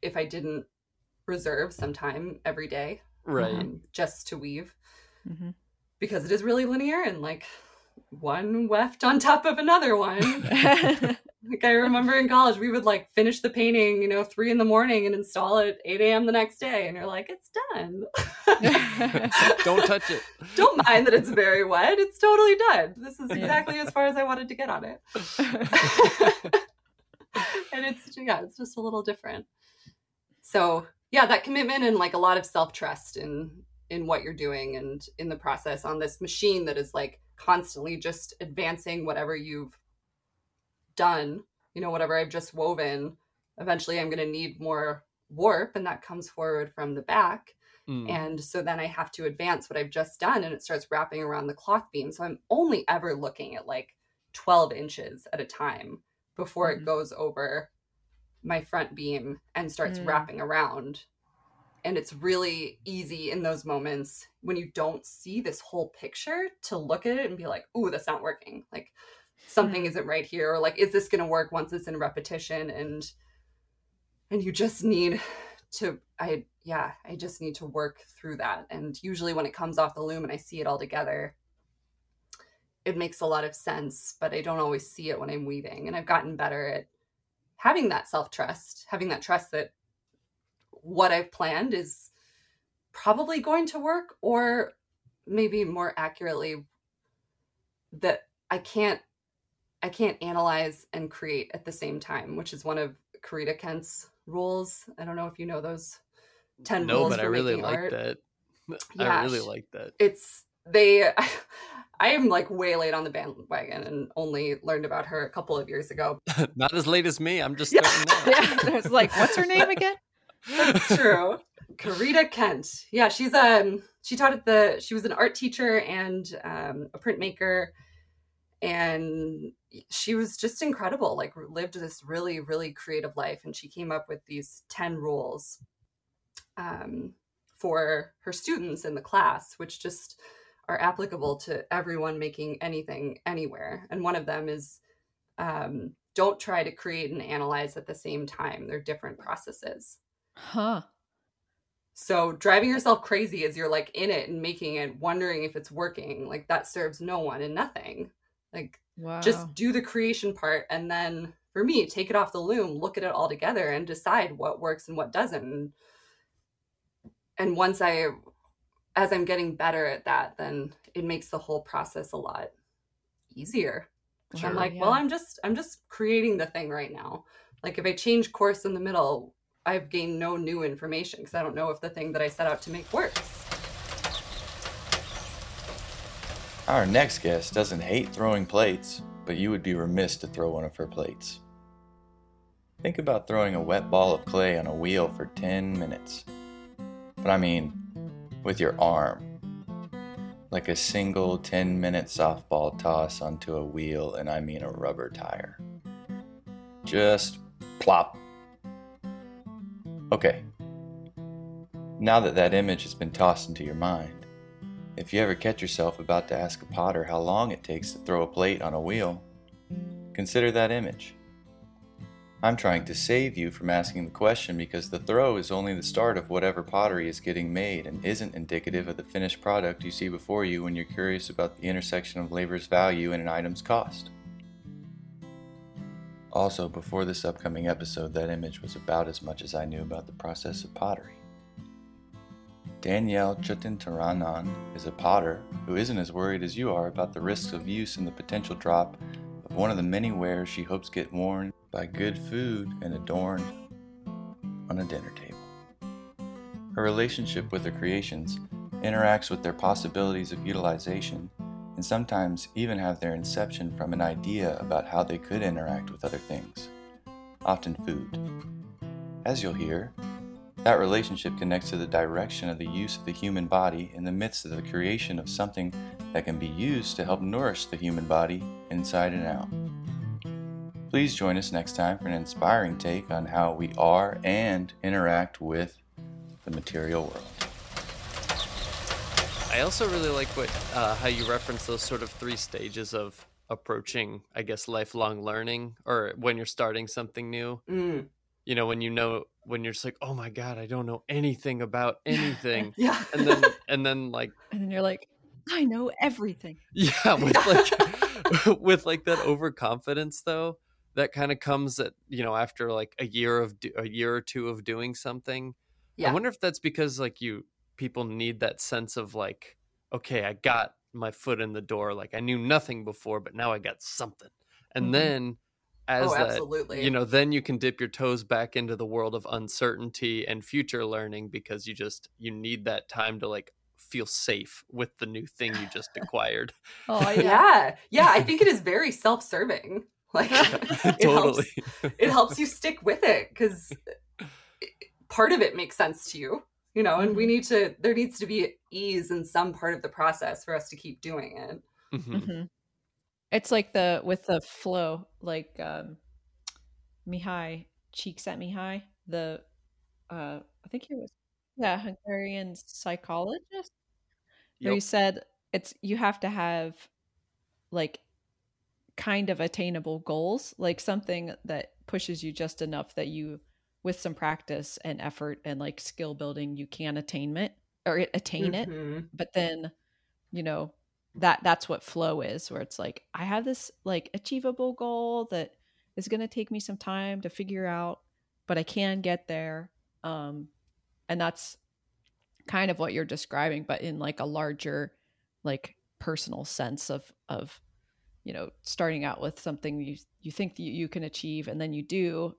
Speaker 1: if I didn't reserve some time every day,
Speaker 3: right, um,
Speaker 1: just to weave, mm-hmm. because it is really linear and like one weft on top of another one. <laughs> like I remember in college, we would like finish the painting, you know, three in the morning and install it 8 a.m. the next day. And you're like, it's done. <laughs>
Speaker 3: Don't touch it. <laughs>
Speaker 1: Don't mind that it's very wet. It's totally done. This is exactly as far as I wanted to get on it. <laughs> and it's, yeah, it's just a little different. So yeah, that commitment and like a lot of self-trust in in what you're doing and in the process on this machine that is like constantly just advancing whatever you've done, you know, whatever I've just woven. Eventually, I'm going to need more warp, and that comes forward from the back. Mm. And so then I have to advance what I've just done, and it starts wrapping around the cloth beam. So I'm only ever looking at like 12 inches at a time before mm. it goes over my front beam and starts mm. wrapping around and it's really easy in those moments when you don't see this whole picture to look at it and be like ooh that's not working like something mm. isn't right here or like is this going to work once it's in repetition? And and you just need to i yeah i just need to work through that. And usually when it comes off the loom and i see it all together it makes a lot of sense but i don't always see it when i'm weaving. And i've gotten better at having that self trust having that trust that what I've planned is probably going to work, or maybe more accurately, that I can't I can't analyze and create at the same time, which is one of Corita Kent's rules. I don't know if you know those 10 no, rules. No, but I really like art.
Speaker 3: that. Yeah, <laughs> I really like that.
Speaker 1: It's they <laughs> I am like way late on the bandwagon and only learned about her a couple of years ago. <laughs>
Speaker 3: Not as late as me. I'm just yeah.
Speaker 2: yeah. It's like, what's her name again?
Speaker 1: That's true. Corita Kent. Yeah, she's um she taught at the she was an art teacher and um, a printmaker and she was just incredible like lived this really really creative life and she came up with these 10 rules um, for her students in the class which just are applicable to everyone making anything anywhere and one of them is um, don't try to create and analyze at the same time they're different processes
Speaker 2: Huh.
Speaker 1: So driving yourself crazy as you're like in it and making it, wondering if it's working, like that serves no one and nothing. Like wow. just do the creation part and then for me, take it off the loom, look at it all together and decide what works and what doesn't. And once I as I'm getting better at that, then it makes the whole process a lot easier. Sure, I'm like, yeah. well, I'm just I'm just creating the thing right now. Like if I change course in the middle, I've gained no new information because I don't know if the thing that I set out to make works.
Speaker 4: Our next guest doesn't hate throwing plates, but you would be remiss to throw one of her plates. Think about throwing a wet ball of clay on a wheel for 10 minutes. But I mean, with your arm. Like a single 10 minute softball toss onto a wheel, and I mean a rubber tire. Just plop, Okay. Now that that image has been tossed into your mind, if you ever catch yourself about to ask a potter how long it takes to throw a plate on a wheel, consider that image. I'm trying to save you from asking the question because the throw is only the start of whatever pottery is getting made and isn't indicative of the finished product you see before you when you're curious about the intersection of labor's value and an item's cost. Also, before this upcoming episode, that image was about as much as I knew about the process of pottery. Danielle Chutintaranan is a potter who isn't as worried as you are about the risks of use and the potential drop of one of the many wares she hopes get worn by good food and adorned on a dinner table. Her relationship with her creations interacts with their possibilities of utilization and sometimes even have their inception from an idea about how they could interact with other things, often food. As you'll hear, that relationship connects to the direction of the use of the human body in the midst of the creation of something that can be used to help nourish the human body inside and out. Please join us next time for an inspiring take on how we are and interact with the material world.
Speaker 3: I also really like what uh, how you reference those sort of three stages of approaching, I guess, lifelong learning, or when you're starting something new.
Speaker 1: Mm.
Speaker 3: You know, when you know when you're just like, oh my god, I don't know anything about <laughs> anything,
Speaker 1: Yeah.
Speaker 3: and then and then like <laughs>
Speaker 2: And then you're like, I know everything. <laughs>
Speaker 3: yeah, with like with like that overconfidence though, that kind of comes at you know after like a year of do- a year or two of doing something.
Speaker 1: Yeah.
Speaker 3: I wonder if that's because like you people need that sense of like, okay, I got my foot in the door. Like I knew nothing before, but now I got something. And
Speaker 2: Mhm.
Speaker 3: then as
Speaker 1: oh,
Speaker 3: that
Speaker 1: absolutely.
Speaker 3: you know, then you can dip your toes back into the world of uncertainty and future learning because you just you need that time to like feel safe with the new thing you just acquired.
Speaker 2: Oh <laughs> yeah.
Speaker 1: yeah. yeah, I think it is <laughs> very self-serving. <laughs> Like it
Speaker 3: totally.
Speaker 1: helps. It helps you stick with it because part of it makes sense to you, you know. And we need to. There needs to be ease in some part of the process for us to keep doing it.
Speaker 3: Mhm.
Speaker 2: hmm It's like the with the flow, like um Mihaly Csikszentmihalyi, the uh I think he was yeah, Hungarian psychologist. Where he said it's you have to have like kind of attainable goals, like something that pushes you just enough that you with some practice and effort and like skill building you can attainment or attain it
Speaker 1: Mhm.
Speaker 2: but then you know that that's what flow is where it's like i have this like achievable goal that is going to take me some time to figure out but i can get there um and that's kind of what you're describing but in like a larger like personal sense of of you know starting out with something you you think you, you can achieve and then you do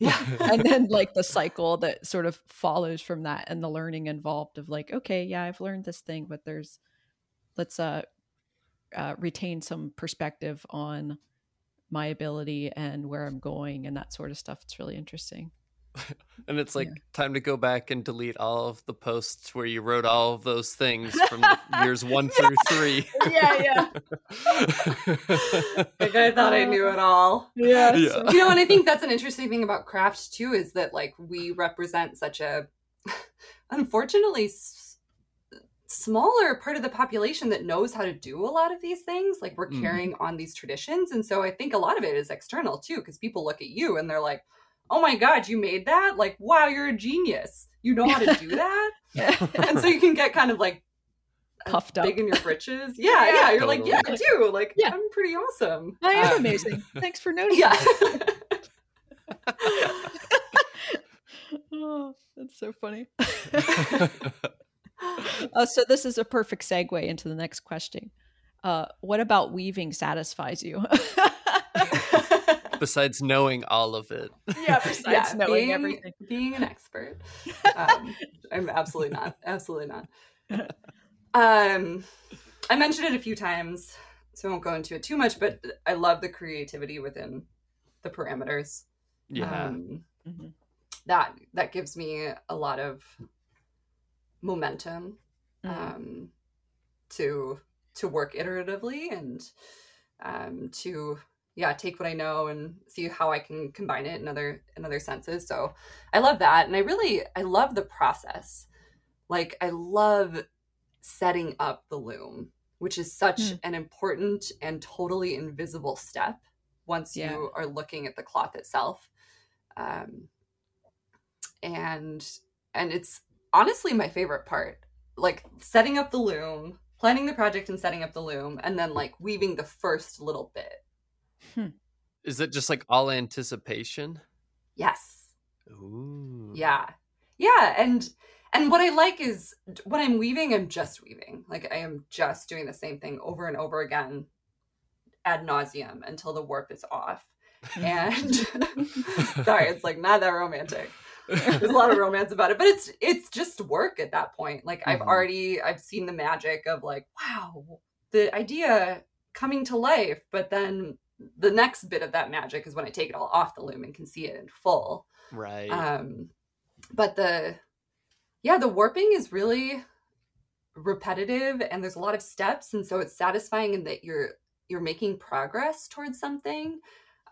Speaker 1: Yeah. <laughs>
Speaker 2: and then like the cycle that sort of follows from that and the learning involved of like okay yeah i've learned this thing but there's let's uh, uh retain some perspective on my ability and where i'm going and that sort of stuff it's really interesting <laughs>
Speaker 3: And it's like
Speaker 2: Yeah.
Speaker 3: time to go back and delete all of the posts where you wrote all of those things from <laughs> years one through three. <laughs>
Speaker 2: yeah yeah
Speaker 1: Like I thought I knew it all.
Speaker 2: yeah,
Speaker 3: Yeah.
Speaker 2: so-
Speaker 1: you know and i think that's an interesting thing about craft too is that like we represent such a unfortunately s- smaller part of the population that knows how to do a lot of these things like we're
Speaker 3: Mhm.
Speaker 1: carrying on these traditions and so i think a lot of it is external too because people look at you and they're like oh my god you made that? Like wow you're a genius. You know how to do that? <laughs> And so you can get kind of like
Speaker 2: Puffed up.
Speaker 1: big in your britches. <laughs> Yeah yeah, you're like yeah i do. Like
Speaker 2: Yeah.
Speaker 1: i'm pretty awesome.
Speaker 2: I am
Speaker 1: Um,
Speaker 2: amazing. Thanks for <laughs> noticing.
Speaker 1: Yeah.
Speaker 2: Oh, that's so funny uh, so this is a perfect segue into the next question uh, what about weaving satisfies you <laughs>
Speaker 3: Besides knowing all of it.
Speaker 2: yeah besides knowing
Speaker 1: being,
Speaker 2: everything
Speaker 1: being an expert um, i'm absolutely not absolutely not um i mentioned it a few times so i won't go into it too much but i love the creativity within the parameters
Speaker 3: Yeah.
Speaker 1: um,
Speaker 2: Mhm.
Speaker 1: that that gives me a lot of momentum
Speaker 2: Mhm.
Speaker 1: um, to to work iteratively and um, to yeah take what I know and see how I can combine it in other in other senses. So I love that, and I really I love the process. Like I love setting up the loom, which is such
Speaker 2: Hmm.
Speaker 1: an important and totally invisible step once
Speaker 2: Yeah.
Speaker 1: you are looking at the cloth itself. Um, and and it's honestly my favorite part like setting up the loom planning the project and setting up the loom and then like weaving the first little bit. Hmm.
Speaker 3: Is it just like all anticipation?
Speaker 1: yes.
Speaker 3: Ooh.
Speaker 1: yeah. Yeah and and what i like is when i'm weaving i'm just weaving. Like i am just doing the same thing over and over again ad nauseum until the warp is off. <laughs> And <laughs> sorry it's like not that romantic <laughs> there's a lot of romance about it but it's it's just work at that point like i've
Speaker 3: Mhm.
Speaker 1: already i've seen the magic of like wow the idea coming to life but then the next bit of that magic is when i take it all off the loom and can see it in full
Speaker 3: right.
Speaker 1: um but the yeah the warping is really repetitive and there's a lot of steps and so it's satisfying in that you're you're making progress towards something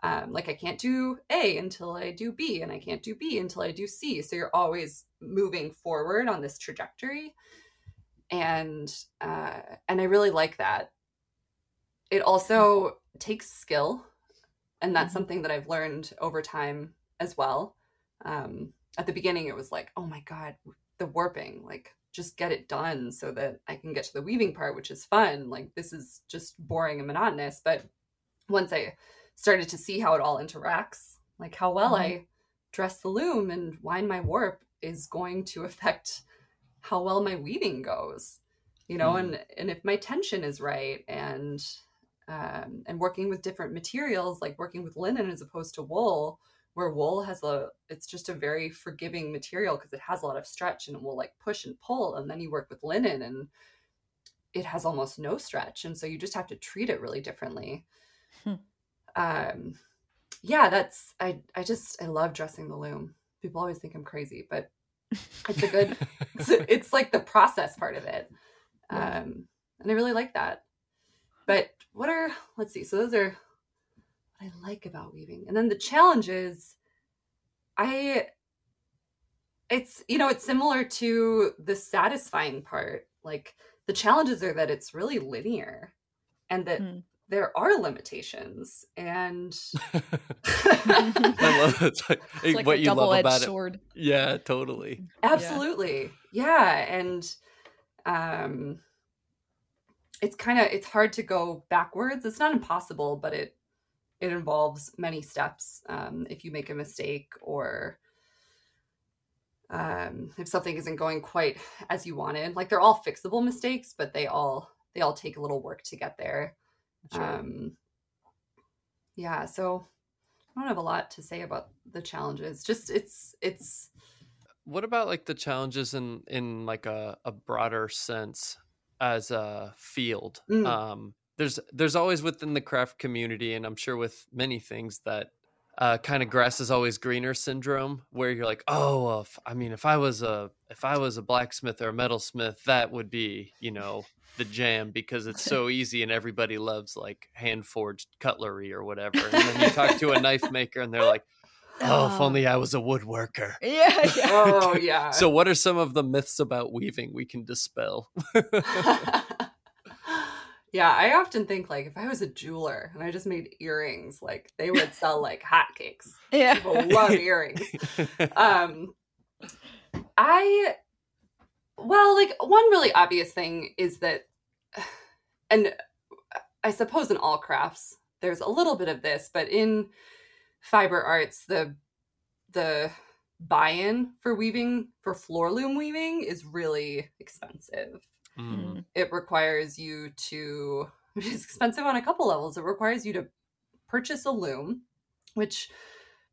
Speaker 1: um, like i can't do a until i do b and i can't do b until i do c so you're always moving forward on this trajectory and uh, and I really like that. It also takes skill, and that's
Speaker 2: Mhm.
Speaker 1: something that I've learned over time as well. Um, at the beginning, it was like, oh my god, the warping, like just get it done so that I can get to the weaving part, which is fun. Like this is just boring and monotonous. But once I started to see how it all interacts, like how well
Speaker 2: Mhm.
Speaker 1: I dress the loom and wind my warp is going to affect how well my weaving goes you know
Speaker 3: Mm.
Speaker 1: and and if my tension is right and um, and working with different materials like working with linen as opposed to wool where wool has a it's just a very forgiving material because it has a lot of stretch and it will like push and pull and then you work with linen and it has almost no stretch and so you just have to treat it really differently
Speaker 2: Hmm.
Speaker 1: Um yeah that's i i just i love dressing the loom. People always think i'm crazy but it's a good <laughs> it's, it's like the process part of it.
Speaker 2: Yeah.
Speaker 1: um and i really like that. But what are let's see so those are what i like about weaving. And then the challenges i it's you know it's similar to the satisfying part. Like the challenges are that it's really linear and that
Speaker 2: Hmm.
Speaker 1: There are limitations and <laughs> <laughs>
Speaker 3: I love it. It's like,
Speaker 2: It's like
Speaker 3: what
Speaker 2: a
Speaker 3: you love about
Speaker 2: sword.
Speaker 3: it. Yeah, totally.
Speaker 1: absolutely yeah, and um it's kind of it's hard to go backwards it's not impossible but it it involves many steps um if you make a mistake or um if something isn't going quite as you wanted like they're all fixable mistakes but they all they all take a little work to get there
Speaker 3: Sure.
Speaker 1: um yeah so i don't have a lot to say about the challenges just it's it's
Speaker 3: what about like the challenges in in like a, a broader sense as a field
Speaker 1: Mm.
Speaker 3: um there's there's always within the craft community and i'm sure with many things that uh, kind of grass is always greener syndrome where you're like oh well, if, i mean if i was a if i was a blacksmith or a metalsmith that would be you know the jam because it's <laughs> so easy and everybody loves like hand forged cutlery or whatever and then you talk to a knife maker and they're like oh if
Speaker 2: Oh.
Speaker 3: only i was a woodworker <laughs>
Speaker 2: Yeah, yeah.
Speaker 1: oh <laughs> yeah
Speaker 3: so, what are some of the myths about weaving we can dispel?
Speaker 1: Yeah, I often think like if I was a jeweler and I just made earrings, like they would sell like hotcakes. <laughs>
Speaker 2: yeah.
Speaker 1: People love earrings. <laughs> Um, I well, like one really obvious thing is that, <sighs> and I suppose in all crafts there's a little bit of this, but in fiber arts, the the buy-in for weaving for floor loom weaving is really expensive
Speaker 3: Mm,
Speaker 1: it requires you to <laughs> it's expensive on a couple levels it requires you to purchase a loom which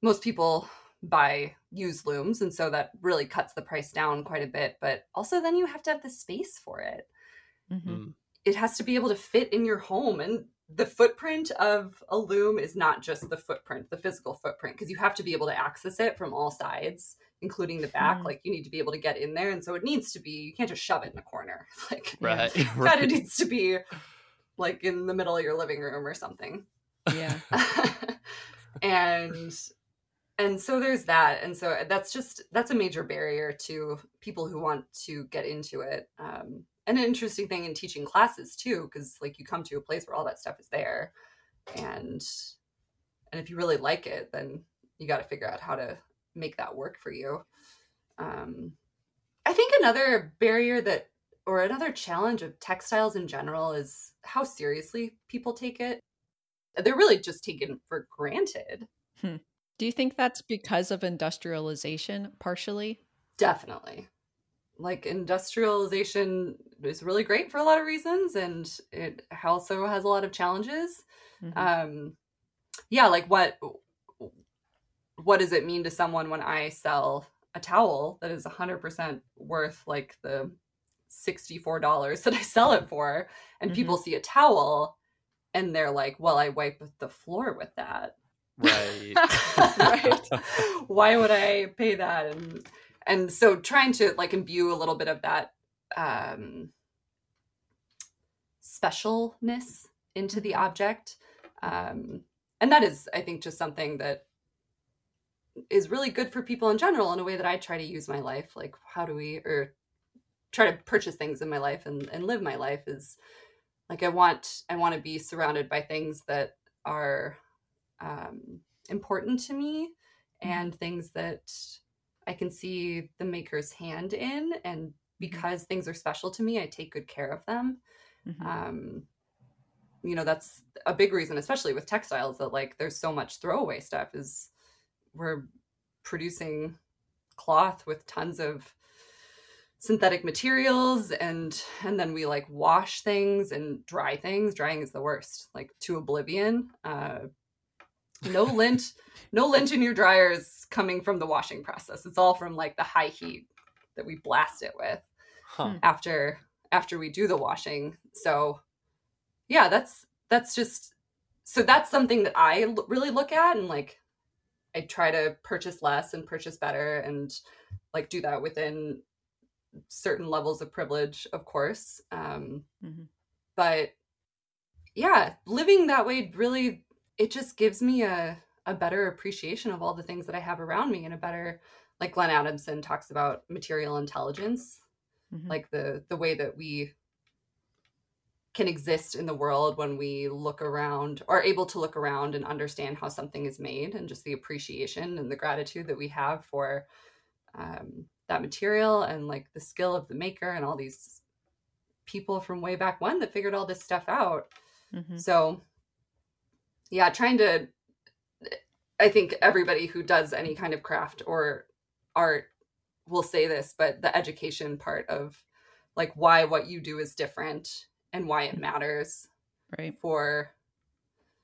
Speaker 1: most people buy used looms and so that really cuts the price down quite a bit but also then you have to have the space for it.
Speaker 2: Mhm.
Speaker 3: mm,
Speaker 1: it has to be able to fit in your home and the footprint of a loom is not just the footprint the physical footprint because you have to be able to access it from all sides including the back
Speaker 2: Mm.
Speaker 1: like you need to be able to get in there and so it needs to be you can't just shove it in a corner <laughs> like
Speaker 3: right,
Speaker 1: God, <laughs>
Speaker 3: right.
Speaker 1: it needs to be like in the middle of your living room or something.
Speaker 2: Yeah. <laughs>
Speaker 1: and and so there's that. And so that's just that's a major barrier to people who want to get into it. Um, and an interesting thing in teaching classes too, because like you come to a place where all that stuff is there, and and if you really like it, then you got to figure out how to make that work for you. Um, I think another barrier that or another challenge of textiles in general is how seriously people take it. They're really just taken for granted.
Speaker 2: Do you think that's because of industrialization, partially?
Speaker 1: Definitely. Like industrialization is really great for a lot of reasons and it also has a lot of challenges.
Speaker 2: Mhm.
Speaker 1: Um yeah, like what what does it mean to someone when I sell a towel that is 100% worth like the $64 that I sell it for and
Speaker 2: Mhm.
Speaker 1: people see a towel and they're like, "Well, I wipe the floor with that."
Speaker 3: right. <laughs>
Speaker 1: right why would i pay that and and so trying to like imbue a little bit of that um specialness into the object um and that is i think just something that is really good for people in general in a way that i try to use my life like how do we or try to purchase things in my life and, and live my life is like I want I want to be surrounded by things that are um, important to me
Speaker 2: Mm-hmm.
Speaker 1: and things that I can see the maker's hand in. And because things are special to me, I take good care of them.
Speaker 2: Mhm.
Speaker 1: Um, you know, that's a big reason, especially with textiles, that like there's so much throwaway stuff. Is we're producing cloth with tons of synthetic materials and and then we like wash things and dry things. Drying is the worst like to oblivion. Uh no <laughs> lint no lint in your dryers coming from the washing process. It's all from like the high heat that we blast it with
Speaker 3: Huh.
Speaker 1: after after we do the washing. So yeah that's that's just so that's something that i l- really look at and like i try to purchase less and purchase better and like do that within certain levels of privilege of course um
Speaker 2: Mhm.
Speaker 1: but yeah living that way really it just gives me a a better appreciation of all the things that i have around me and a better like glenn adamson talks about material intelligence
Speaker 2: Mhm.
Speaker 1: like the the way that we can exist in the world when we look around are able to look around and understand how something is made and just the appreciation and the gratitude that we have for um, that material and like the skill of the maker and all these people from way back when that figured all this stuff out
Speaker 2: Mhm.
Speaker 1: so yeah trying to i think everybody who does any kind of craft or art will say this but the education part of like why what you do is different and why it matters
Speaker 2: right
Speaker 1: for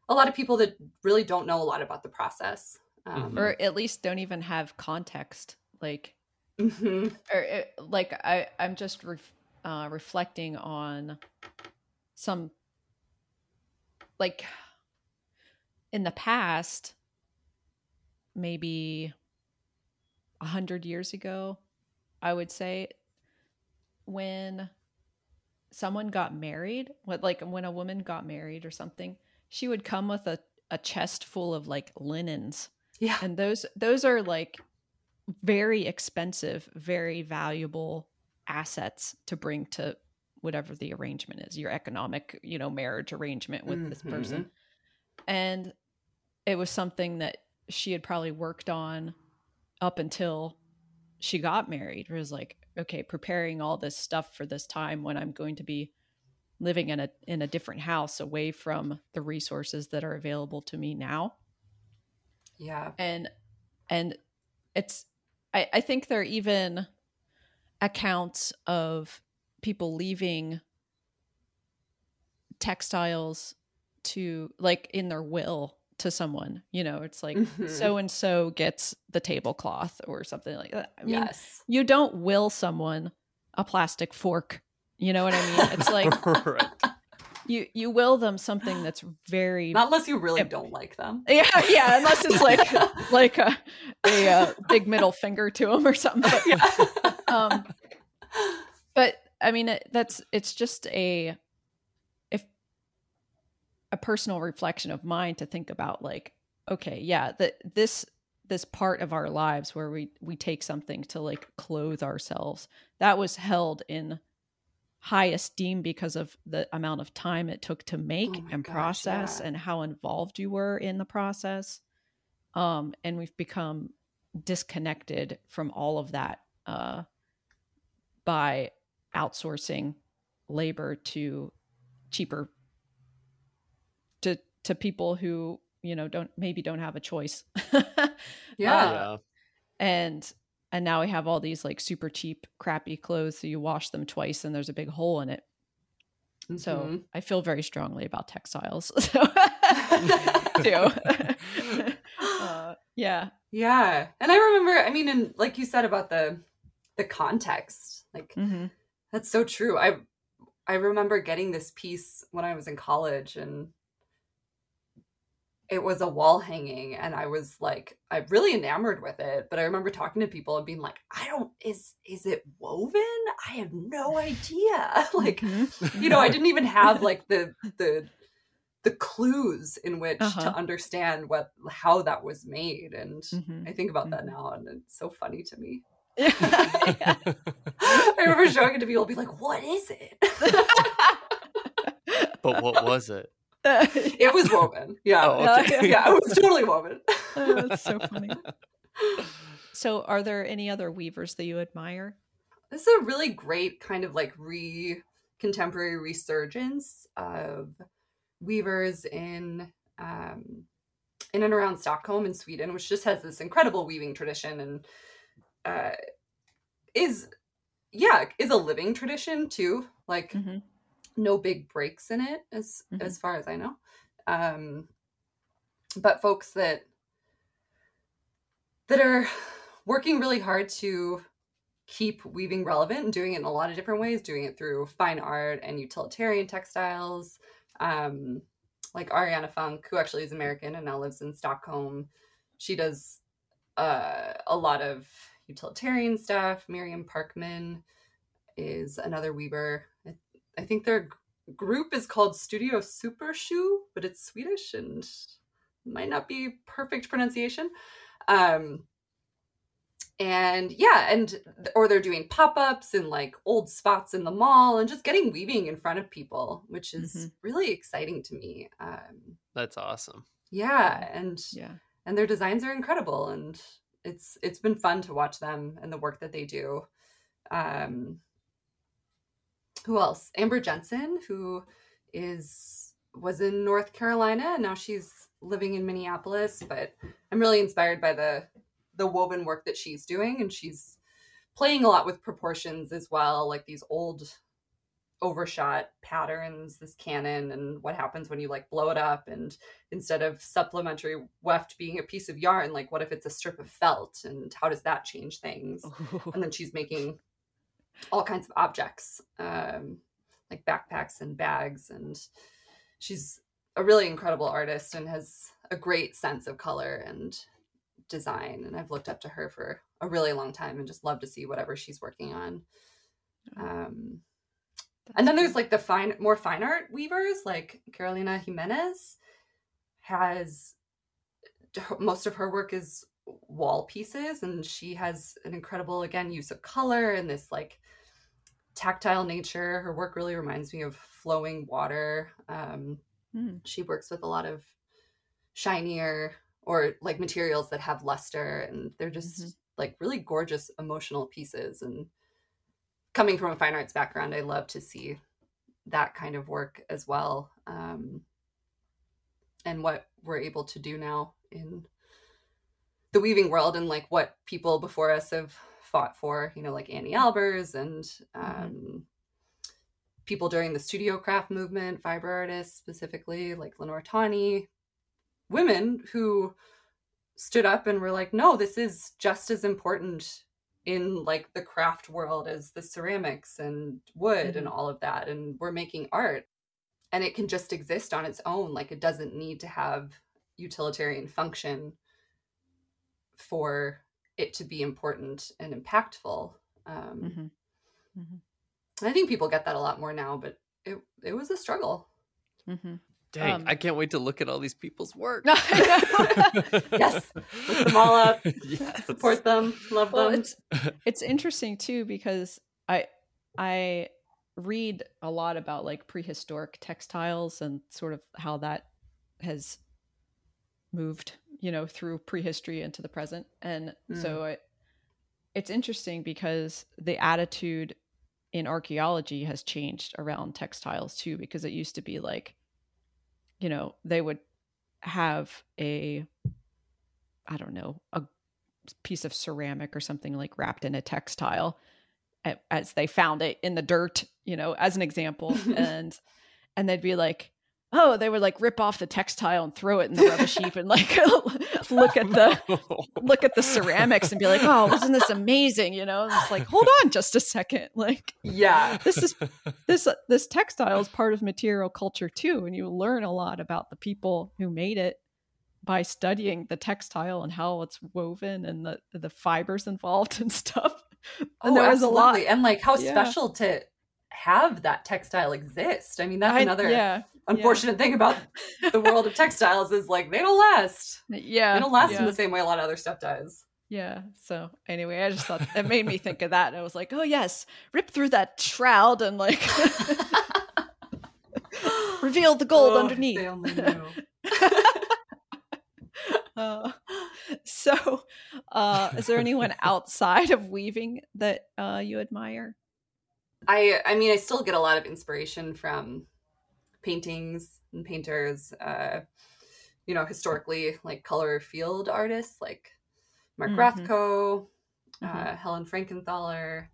Speaker 1: a lot of people that really don't know a lot about the process um,
Speaker 2: or at least don't even have context like
Speaker 1: mhm.
Speaker 2: or it, like I I'm just ref, uh, reflecting on some like in the past maybe a hundred years ago I would say when someone got married what like when a woman got married or something she would come with a, a chest full of like linens.
Speaker 1: Yeah.
Speaker 2: And those those are like very expensive very valuable assets to bring to whatever the arrangement is your economic you know marriage arrangement with this mm-hmm. person. And it was something that she had probably worked on up until she got married. It was like okay preparing all this stuff for this time when i'm going to be living in a in a different house away from the resources that are available to me now.
Speaker 1: Yeah.
Speaker 2: And and it's I, I think there are even accounts of people leaving textiles to like in their will to someone you know it's like
Speaker 1: Mhm.
Speaker 2: so and so gets the tablecloth or something like that i mean
Speaker 1: yes
Speaker 2: you don't will someone a plastic fork you know what i mean it's like <laughs>
Speaker 3: right.
Speaker 2: you you will them something that's very
Speaker 1: not unless you really don't like them <laughs>
Speaker 2: yeah yeah unless it's like <laughs> like a, a, uh big middle finger to them or something but,
Speaker 1: yeah.
Speaker 2: um but i mean it, that's it's just a a personal reflection of mine to think about like okay yeah that this this part of our lives where we we take something to like clothe ourselves that was held in high esteem because of the amount of time it took to make
Speaker 1: Oh
Speaker 2: and
Speaker 1: gosh,
Speaker 2: process
Speaker 1: yeah.
Speaker 2: and how involved you were in the process um and we've become disconnected from all of that uh by outsourcing labor to cheaper to to people who you know don't maybe don't have a choice. <laughs>
Speaker 1: Yeah.
Speaker 2: Uh,
Speaker 3: yeah.
Speaker 2: and and now we have all these like super cheap crappy clothes so you wash them twice and there's a big hole in it. So
Speaker 1: Mhm.
Speaker 2: i feel very strongly about textiles. <laughs> So <laughs> too. Uh, yeah.
Speaker 1: Yeah. And i remember i mean and like you said about the the context like
Speaker 2: hmm
Speaker 1: That's so true. I I remember getting this piece when I was in college and it was a wall hanging and I was like I'm really enamored with it, but I remember talking to people and being like, I don't is is it woven? I have no idea. <laughs> like,
Speaker 2: Mm-hmm.
Speaker 1: you know, I didn't even have <laughs> like the the the clues in which
Speaker 2: Uh-huh.
Speaker 1: to understand what how that was made and
Speaker 2: Mhm.
Speaker 1: I think about that
Speaker 2: Mhm.
Speaker 1: now and it's so funny to me. <laughs>
Speaker 2: yeah.
Speaker 1: I I remember showing it to people, be like, "What is it?"
Speaker 3: but what was it? <laughs>
Speaker 1: it was woven. Yeah,
Speaker 3: Oh,
Speaker 2: okay. <laughs>
Speaker 1: yeah, it was totally woven. <laughs>
Speaker 2: Oh, that's so funny. So, are there any other weavers that you admire?
Speaker 1: This is a really great kind of like re contemporary resurgence of weavers in um, in and around Stockholm in Sweden, which just has this incredible weaving tradition and uh, is yeah is a living tradition too. Like
Speaker 2: Mhm.
Speaker 1: No big breaks in it as
Speaker 2: Mhm.
Speaker 1: as far as I know. Um, but folks that that are working really hard to keep weaving relevant and doing it in a lot of different ways, doing it through fine art and utilitarian textiles. Um, like Ariana Funk, who actually is American and now lives in Stockholm. She does uh, a lot of utilitarian stuff. Miriam Parkman is another weaver. I, I think their group is called Studio Super Shoe, but it's Swedish and might not be perfect pronunciation. Um, and yeah, and or they're doing pop-ups in like old spots in the mall and just getting weaving in front of people, which is
Speaker 2: Mhm.
Speaker 1: really exciting to me. Um,
Speaker 3: That's awesome.
Speaker 1: yeah, and
Speaker 2: Yeah.
Speaker 1: and their designs are incredible and it's it's been fun to watch them and the work that they do um who else? Amber jensen who is was in north carolina. And now she's living in minneapolis but i'm really inspired by the the woven work that she's doing and she's playing a lot with proportions as well like these old overshot patterns this canon and what happens when you like blow it up and instead of supplementary weft being a piece of yarn like what if it's a strip of felt and how does that change things? <laughs> And then she's making all kinds of objects um, like backpacks and bags and she's a really incredible artist and has a great sense of color and design and i've looked up to her for a really long time and just love to see whatever she's working on. Um, and then there's like the fine more fine art weavers like carolina jimenez has most of her work is wall pieces and she has an incredible again use of color and this like tactile nature her work really reminds me of flowing water um,
Speaker 2: Hmm.
Speaker 1: she works with a lot of shinier or like materials that have luster and they're just
Speaker 2: Mhm.
Speaker 1: like really gorgeous emotional pieces and coming from a fine arts background i love to see that kind of work as well um, and what we're able to do now in the weaving world and like what people before us have fought for you know like anni albers and um, people during the studio craft movement fiber artists specifically like lenore tawney women who stood up and were like no this is just as important in like the craft world as the ceramics and wood and all of that and we're making art. And it can just exist on its own like it doesn't need to have utilitarian function for it to be important and impactful um,
Speaker 2: Mhm.
Speaker 1: i think people get that a lot more now but it, it was a struggle
Speaker 2: Mhm.
Speaker 3: Dang,
Speaker 2: Um,
Speaker 3: I can't wait to look at all these people's work. <laughs>
Speaker 1: yes look them all up <laughs>
Speaker 3: Yes.
Speaker 1: support them love
Speaker 2: well,
Speaker 1: them
Speaker 2: it's <laughs> it's interesting too because I I read a lot about like prehistoric textiles and sort of how that has moved, you know, through prehistory into the present. And so mm. it, it's interesting because the attitude in archaeology has changed around textiles too because it used to be like you know, they would have a I don't know, a piece of ceramic or something like wrapped in a textile as they found it in the dirt, you know, as an example. <laughs> and and they'd be like, oh, they would like rip off the textile and throw it in the rubbish heap and like <laughs> look at the <laughs> look at the ceramics and be like, oh, isn't this amazing? You know, it's like, hold on just a second. <laughs> Like
Speaker 1: yeah
Speaker 2: this is this uh, this textile is part of material culture too, and you learn a lot about the people who made it by studying the textile and how it's woven and the the fibers involved and stuff. And
Speaker 1: oh,
Speaker 2: there was a lot.
Speaker 1: absolutely. and like how
Speaker 2: Yeah.
Speaker 1: special to have that textile exist i mean that's
Speaker 2: I-
Speaker 1: another
Speaker 2: yeah,
Speaker 1: unfortunate thing about the world of textiles is like they don't last <laughs>
Speaker 2: yeah.
Speaker 1: they don't last
Speaker 2: yeah.
Speaker 1: in the same way a lot of other stuff does
Speaker 2: Yeah. So anyway, I just thought it made me think of that. And I was like, oh yes, rip through that shroud and like <laughs> reveal the gold
Speaker 1: Oh,
Speaker 2: underneath.
Speaker 1: They only <laughs> knew.
Speaker 2: Uh, so, uh, is there anyone outside of weaving that uh, you admire?
Speaker 1: I I mean I still get a lot of inspiration from paintings and painters. Uh, you know, historically, like color field artists like Mark
Speaker 2: Mhm.
Speaker 1: Rothko,
Speaker 2: Mhm.
Speaker 1: uh, Helen Frankenthaler.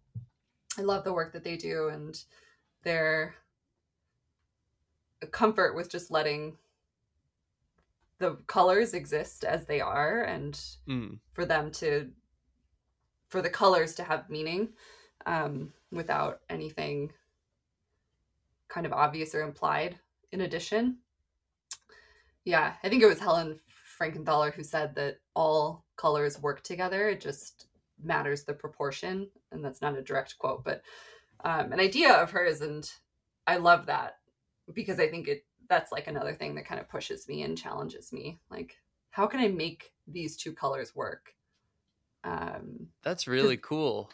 Speaker 1: I love the work that they do and their comfort with just letting the colors exist as they are and
Speaker 3: Mm.
Speaker 1: for them to for the colors to have meaning um, without anything kind of obvious or implied in addition yeah i think it was helen frankenthaler who said that all colors work together it just matters the proportion and that's not a direct quote but um, an idea of hers and i love that because i think it that's like another thing that kind of pushes me and challenges me like how can i make these two colors work um
Speaker 3: That's really cool.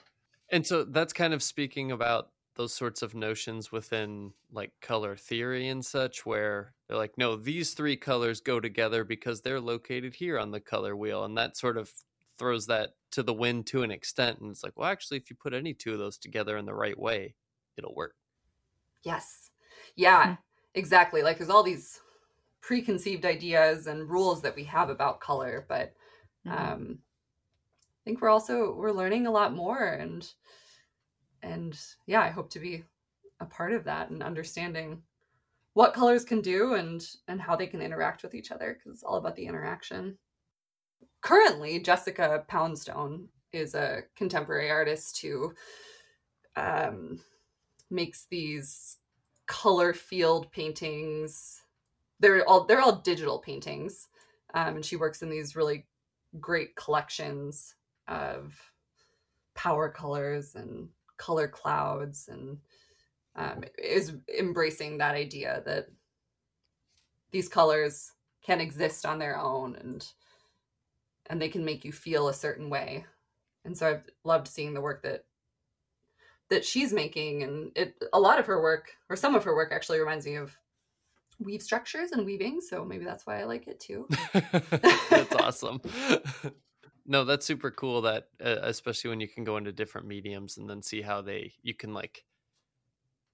Speaker 3: And so that's kind of speaking about those sorts of notions within like color theory and such, where they're like, no, these three colors go together because they're located here on the color wheel. And that sort of throws that to the wind to an extent. And it's like, well, actually, if you put any two of those together in the right way, it'll work.
Speaker 1: yes yeah
Speaker 2: Hmm.
Speaker 1: exactly like there's all these preconceived ideas and rules that we have about color but
Speaker 2: Mhm.
Speaker 1: um i think we're also we're learning a lot more and and yeah i hope to be a part of that and understanding what colors can do and and how they can interact with each other because it's all about the interaction. Currently jessica poundstone is a contemporary artist who um makes these color field paintings. They're all they're all digital paintings um, and she works in these really great collections of power colors and color clouds and um, is embracing that idea that these colors can exist on their own and and they can make you feel a certain way. And so i've loved seeing the work that that she's making and it a lot of her work or some of her work actually reminds me of weave structures and weaving so maybe that's why i like it too. <laughs>
Speaker 3: That's awesome. <laughs> no, that's super cool. That uh, especially when you can go into different mediums and then see how they you can like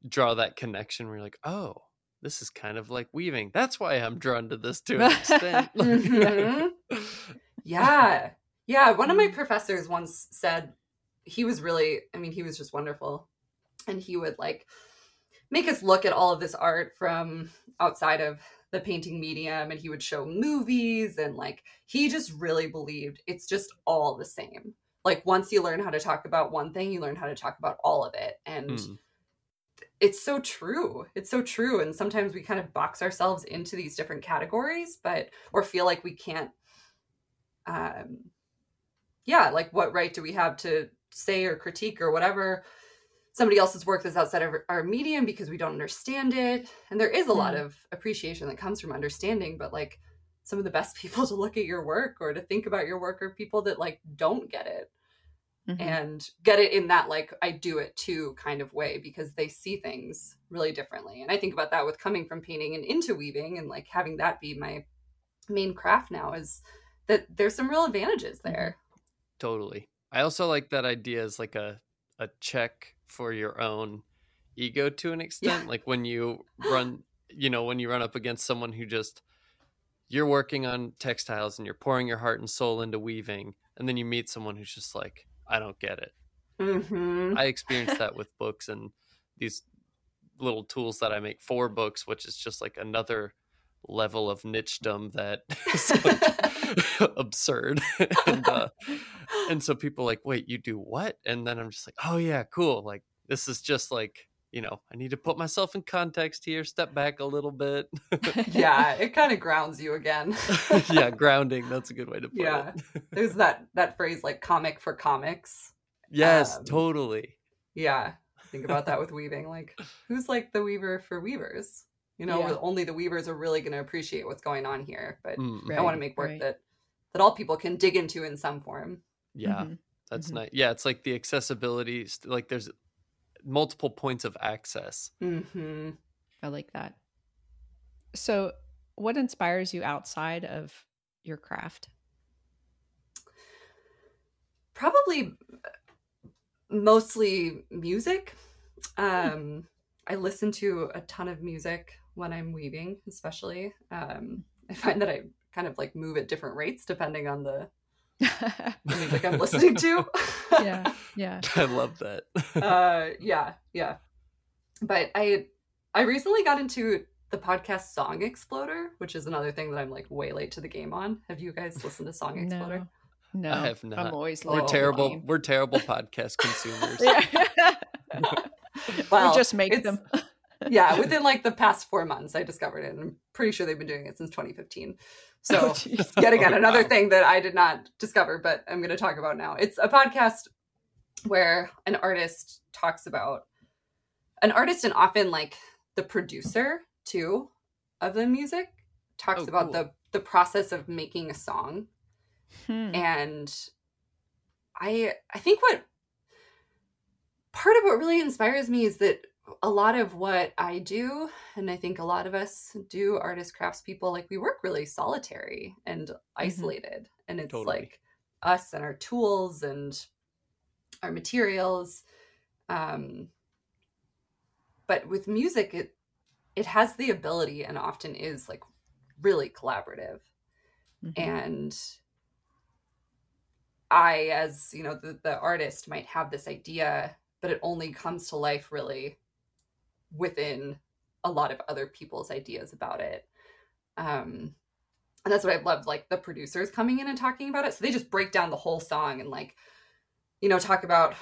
Speaker 3: draw that connection. Where you're like, oh, this is kind of like weaving. That's why I'm drawn to this to an extent. <laughs> <laughs>
Speaker 1: Mhm. yeah yeah one of my professors once said he was really i mean he was just wonderful and he would like make us look at all of this art from outside of the painting medium and he would show movies and like he just really believed it's just all the same. Like once you learn how to talk about one thing you learn how to talk about all of it and
Speaker 3: Mm.
Speaker 1: it's so true. It's so true and sometimes we kind of box ourselves into these different categories but or feel like we can't um yeah like what right do we have to say or critique or whatever somebody else's work that's outside of our medium because we don't understand it and there is a lot
Speaker 2: Mm.
Speaker 1: of appreciation that comes from understanding but like some of the best <laughs> people to look at your work or to think about your work are people that like don't get it
Speaker 2: Mhm.
Speaker 1: and get it in that like I do it too kind of way because they see things really differently. And I think about that with coming from painting and into weaving and like having that be my main craft now is that there's some real advantages there.
Speaker 3: Totally. I also like that idea as like a a check for your own ego to an extent. Like when you run, you know, when you run up against someone who just you're working on textiles and you're pouring your heart and soul into weaving, and then you meet someone who's just like, I don't get it.
Speaker 1: Mm-hmm.
Speaker 3: I experienced that with books and these little tools that I make for books, which is just like another level of nichdom that <laughs> is <laughs> like <laughs> absurd. and uh, and so people are like, wait, you do what? And then I'm just like, oh yeah, cool. Like this is just like you know, I need to put myself in context here, step back a little bit.
Speaker 1: yeah, it kind of grounds you again.
Speaker 3: yeah, grounding. That's a good way to put
Speaker 1: Yeah.
Speaker 3: it. Yeah.
Speaker 1: There's that that phrase like comic for comics.
Speaker 3: yes,
Speaker 1: Um,
Speaker 3: totally.
Speaker 1: Yeah. Think about that with weaving. Like, who's like the weaver for weavers? You know,
Speaker 2: Yeah.
Speaker 1: only the weavers are really going to appreciate what's going on here. But
Speaker 3: Mm.
Speaker 1: I want to make work
Speaker 2: right.
Speaker 1: that that all people can dig into in some form.
Speaker 3: Yeah,
Speaker 2: Mhm.
Speaker 3: that's
Speaker 2: Mhm.
Speaker 3: nice. Yeah, it's like the accessibility. Like there's multiple points of access.
Speaker 1: hmm
Speaker 2: I like that. So, what inspires you outside of your craft?
Speaker 1: Probably mostly music. Um, I listen to a ton of music when I'm weaving, especially. Um, I find that I kind of like move at different rates depending on the, the <laughs> music I'm listening to. <laughs>
Speaker 2: yeah, yeah. <laughs>
Speaker 3: I love that.
Speaker 1: uh yeah yeah but i i recently got into the podcast song exploder which is another thing that i'm like way late to the game on have you guys listened to song exploder
Speaker 2: No, no.
Speaker 3: I have not.
Speaker 2: I'm always
Speaker 1: We're
Speaker 3: we're
Speaker 2: late to the
Speaker 3: terrible.
Speaker 2: game.
Speaker 3: We're terrible podcast consumers.
Speaker 1: Well
Speaker 2: we just make them.
Speaker 1: Yeah within like the past four months i discovered it and i'm pretty sure they've been doing it since 2015 so
Speaker 2: Oh,
Speaker 1: yet again
Speaker 3: Oh,
Speaker 1: another
Speaker 3: wow.
Speaker 1: thing that i did not discover but i'm going to talk about now it's a podcast where an artist talks about an artist and often like the producer too of the music talks
Speaker 3: Oh,
Speaker 1: about
Speaker 3: cool.
Speaker 1: the the process of making a song
Speaker 2: Hmm.
Speaker 1: and i i think what part of what really inspires me is that a lot of what i do and i think a lot of us do artist crafts people like we work really solitary and isolated and it's
Speaker 3: Totally.
Speaker 1: like us and our tools and our materials um but with music it it has the ability and often is like really collaborative
Speaker 2: Mhm.
Speaker 1: and i as you know the, the artist might have this idea but it only comes to life really within a lot of other people's ideas about it um and that's what i've loved like the producers coming in and talking about it so they just break down the whole song and like you know talk about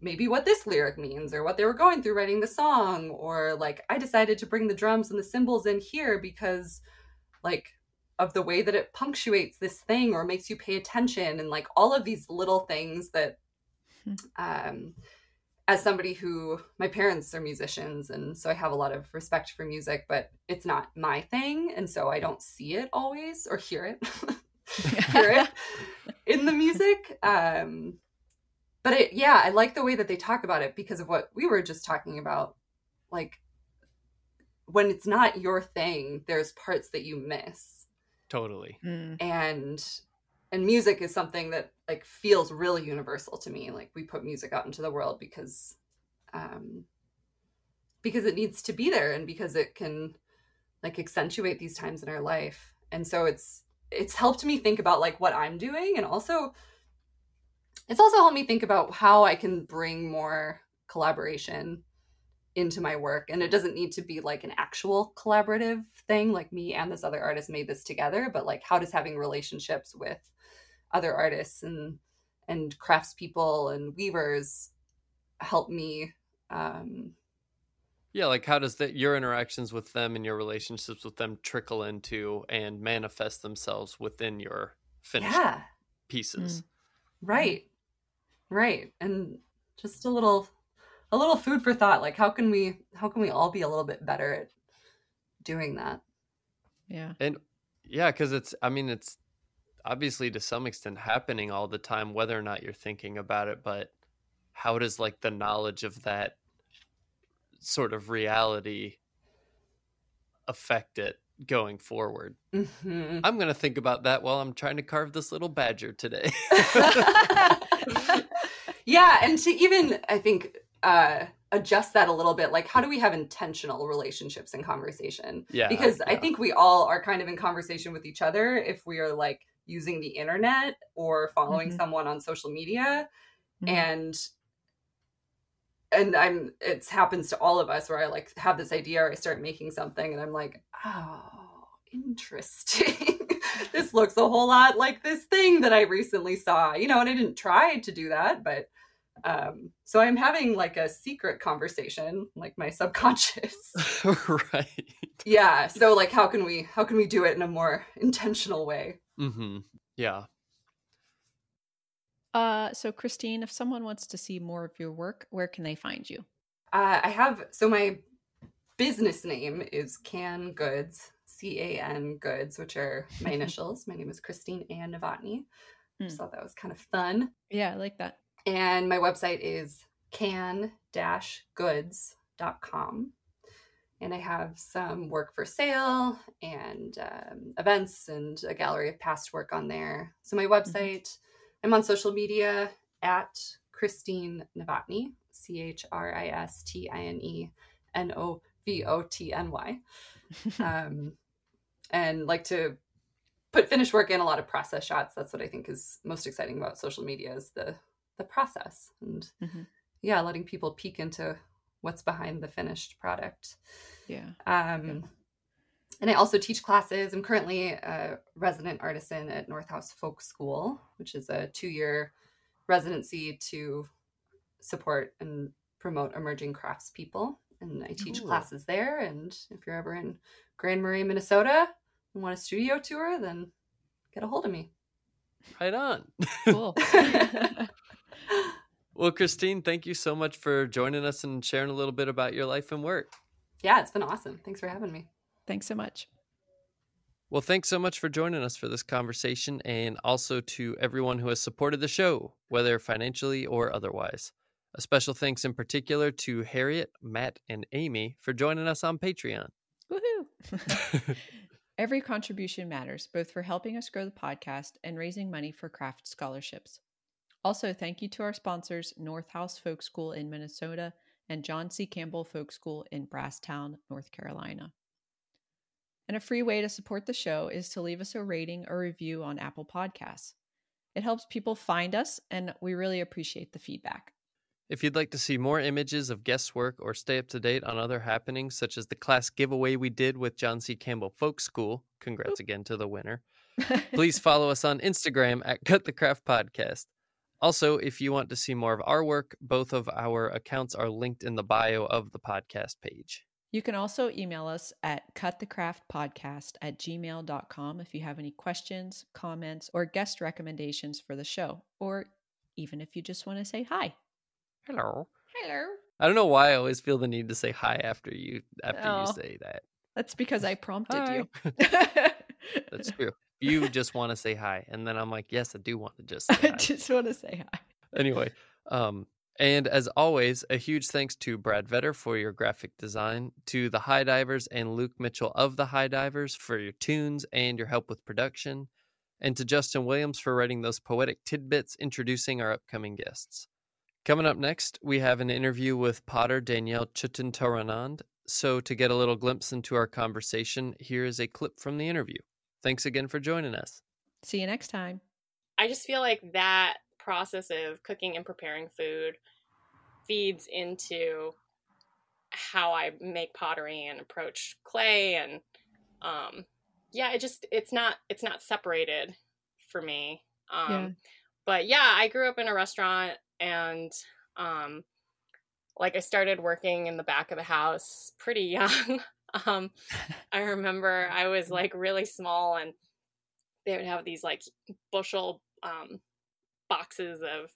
Speaker 1: maybe what this lyric means or what they were going through writing the song or like i decided to bring the drums and the cymbals in here because like of the way that it punctuates this thing or makes you pay attention and like all of these little things that
Speaker 2: Hmm.
Speaker 1: um as somebody who my parents are musicians and so I have a lot of respect for music but it's not my thing and so I don't see it always or hear it <laughs> hear it <laughs> in the music um but it yeah I like the way that they talk about it because of what we were just talking about like when it's not your thing there's parts that you miss
Speaker 3: Totally.
Speaker 2: Mm.
Speaker 1: and and music is something that like feels really universal to me like we put music out into the world because um because it needs to be there and because it can like accentuate these times in our life. And so it's it's helped me think about like what i'm doing and also it's also helped me think about how i can bring more collaboration into my work. And it doesn't need to be like an actual collaborative thing like me and this other artist made this together but like how does having relationships with other artists and and craftspeople and weavers help me um
Speaker 3: Yeah, like how does that your interactions with them and your relationships with them trickle into and manifest themselves within your finished
Speaker 1: yeah.
Speaker 3: pieces?
Speaker 1: right. Right. And just a little a little food for thought. Like how can we how can we all be a little bit better at doing that?
Speaker 2: Yeah.
Speaker 3: And yeah, because it's I mean it's obviously to some extent happening all the time, whether or not you're thinking about it, but how does like the knowledge of that sort of reality affect it going forward?
Speaker 1: Mhm.
Speaker 3: I'm gonna think about that while I'm trying to carve this little badger today. <laughs>
Speaker 1: yeah and to even i think uh adjust that a little bit like how do we have intentional relationships and conversation
Speaker 3: yeah.
Speaker 1: because i think we all are kind of in conversation with each other if we are like using the internet or following
Speaker 2: Mhm.
Speaker 1: someone on social media
Speaker 2: Mhm.
Speaker 1: and and i'm it happens to all of us where i like have this idea or i start making something and i'm like oh interesting <laughs> this looks a whole lot like this thing that i recently saw you know and i didn't try to do that but um so i'm having like a secret conversation like my <laughs> subconscious <laughs>
Speaker 3: right.
Speaker 1: yeah so like how can we how can we do it in a more intentional way
Speaker 3: hmm Yeah.
Speaker 2: Uh, so Christine, if someone wants to see more of your work, where can they find you?
Speaker 1: uh, i have so my business name is can goods c-a-n goods which are my <laughs> initials my name is christine ann novotny Mm. So that was kind of fun.
Speaker 2: Yeah, I like that.
Speaker 1: And my website is can-goods.com. And I have some work for sale and um, events and a gallery of past work on there. So my mm-hmm. website, mm-hmm. I'm on social media at Christine Novotny, C H R I S T I N E N O V O T N Y. <laughs> Um, and like to put finished work in a lot of process shots. That's what I think is most exciting about social media is the the process and mm-hmm. yeah, letting people peek into what's behind the finished product.
Speaker 2: Yeah.
Speaker 1: Um, yeah. And I also teach classes. I'm currently a resident artisan at North House Folk School, which is a two year residency to support and promote emerging craftspeople. And I teach Ooh. classes there. And if you're ever in Grand Marais, Minnesota, and want a studio tour, then get a hold of me. <laughs>
Speaker 3: Right on.
Speaker 2: Cool. <laughs> <laughs>
Speaker 3: well, Christine, thank you so much for joining us and sharing a little bit about your life and work.
Speaker 1: Yeah, it's been awesome. Thanks for having me.
Speaker 2: Thanks so much.
Speaker 3: Well, thanks so much for joining us for this conversation, and also to everyone who has supported the show, whether financially or otherwise. A special thanks in particular to Harriet, Matt, and Amy for joining us on Patreon.
Speaker 2: Woohoo! <laughs> <laughs> Every contribution matters, both for helping us grow the podcast and raising money for craft scholarships. Also, thank you to our sponsors, North House Folk School in Minnesota and John C. Campbell Folk School in Brasstown, North Carolina. And a free way to support the show is to leave us a rating or review on Apple Podcasts. It helps people find us, and we really appreciate the feedback.
Speaker 3: If you'd like to see more images of guest work or stay up to date on other happenings, such as the class giveaway we did with John C. Campbell Folk School, congrats again to the winner, <laughs> please follow us on Instagram at Cut the Craft Podcast. Also, if you want to see more of our work, both of our accounts are linked in the bio of the podcast page.
Speaker 2: You can also email us at cutthecraftpodcast at gmail.com if you have any questions, comments, or guest recommendations for the show, or even if you just want to say hi.
Speaker 3: Hello.
Speaker 2: Hello.
Speaker 3: I don't know why I always feel the need to say hi after you after oh, you say that.
Speaker 2: That's because I prompted hi. you. <laughs>
Speaker 3: that's <laughs> true. You just want to say hi, and then I'm like, yes, I do want to just. <laughs> I
Speaker 2: just want to say hi.
Speaker 3: Anyway, um, and as always, a huge thanks to Brad Vetter for your graphic design, to the High Divers and Luke Mitchell of the High Divers for your tunes and your help with production, and to Justin Williams for writing those poetic tidbits introducing our upcoming guests. Coming up next, we have an interview with Potter Danielle Chutintaranand. So, to get a little glimpse into our conversation, here is a clip from the interview. Thanks again for joining us.
Speaker 2: See you next time.
Speaker 5: I just feel like that process of cooking and preparing food feeds into how I make pottery and approach clay and um yeah, it just it's not it's not separated for me. Um yeah. but yeah, I grew up in a restaurant and um like I started working in the back of the house pretty <laughs> young. <laughs> um I remember I was like really small and they would have these like bushel um boxes of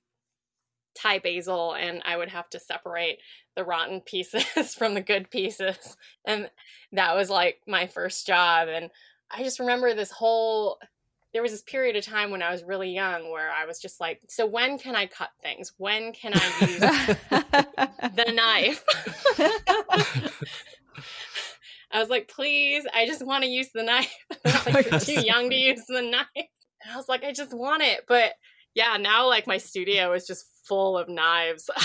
Speaker 5: Thai basil and I would have to separate the rotten pieces <laughs> from the good pieces. And that was like my first job. And I just remember this whole there was this period of time when I was really young where I was just like, so when can I cut things? When can I use <laughs> the knife? I was like, please, I just want to use the knife. <laughs> <laughs> like, you're too young to use the knife. And I was like, I just want it. But yeah, now like my studio is just full of knives. <laughs>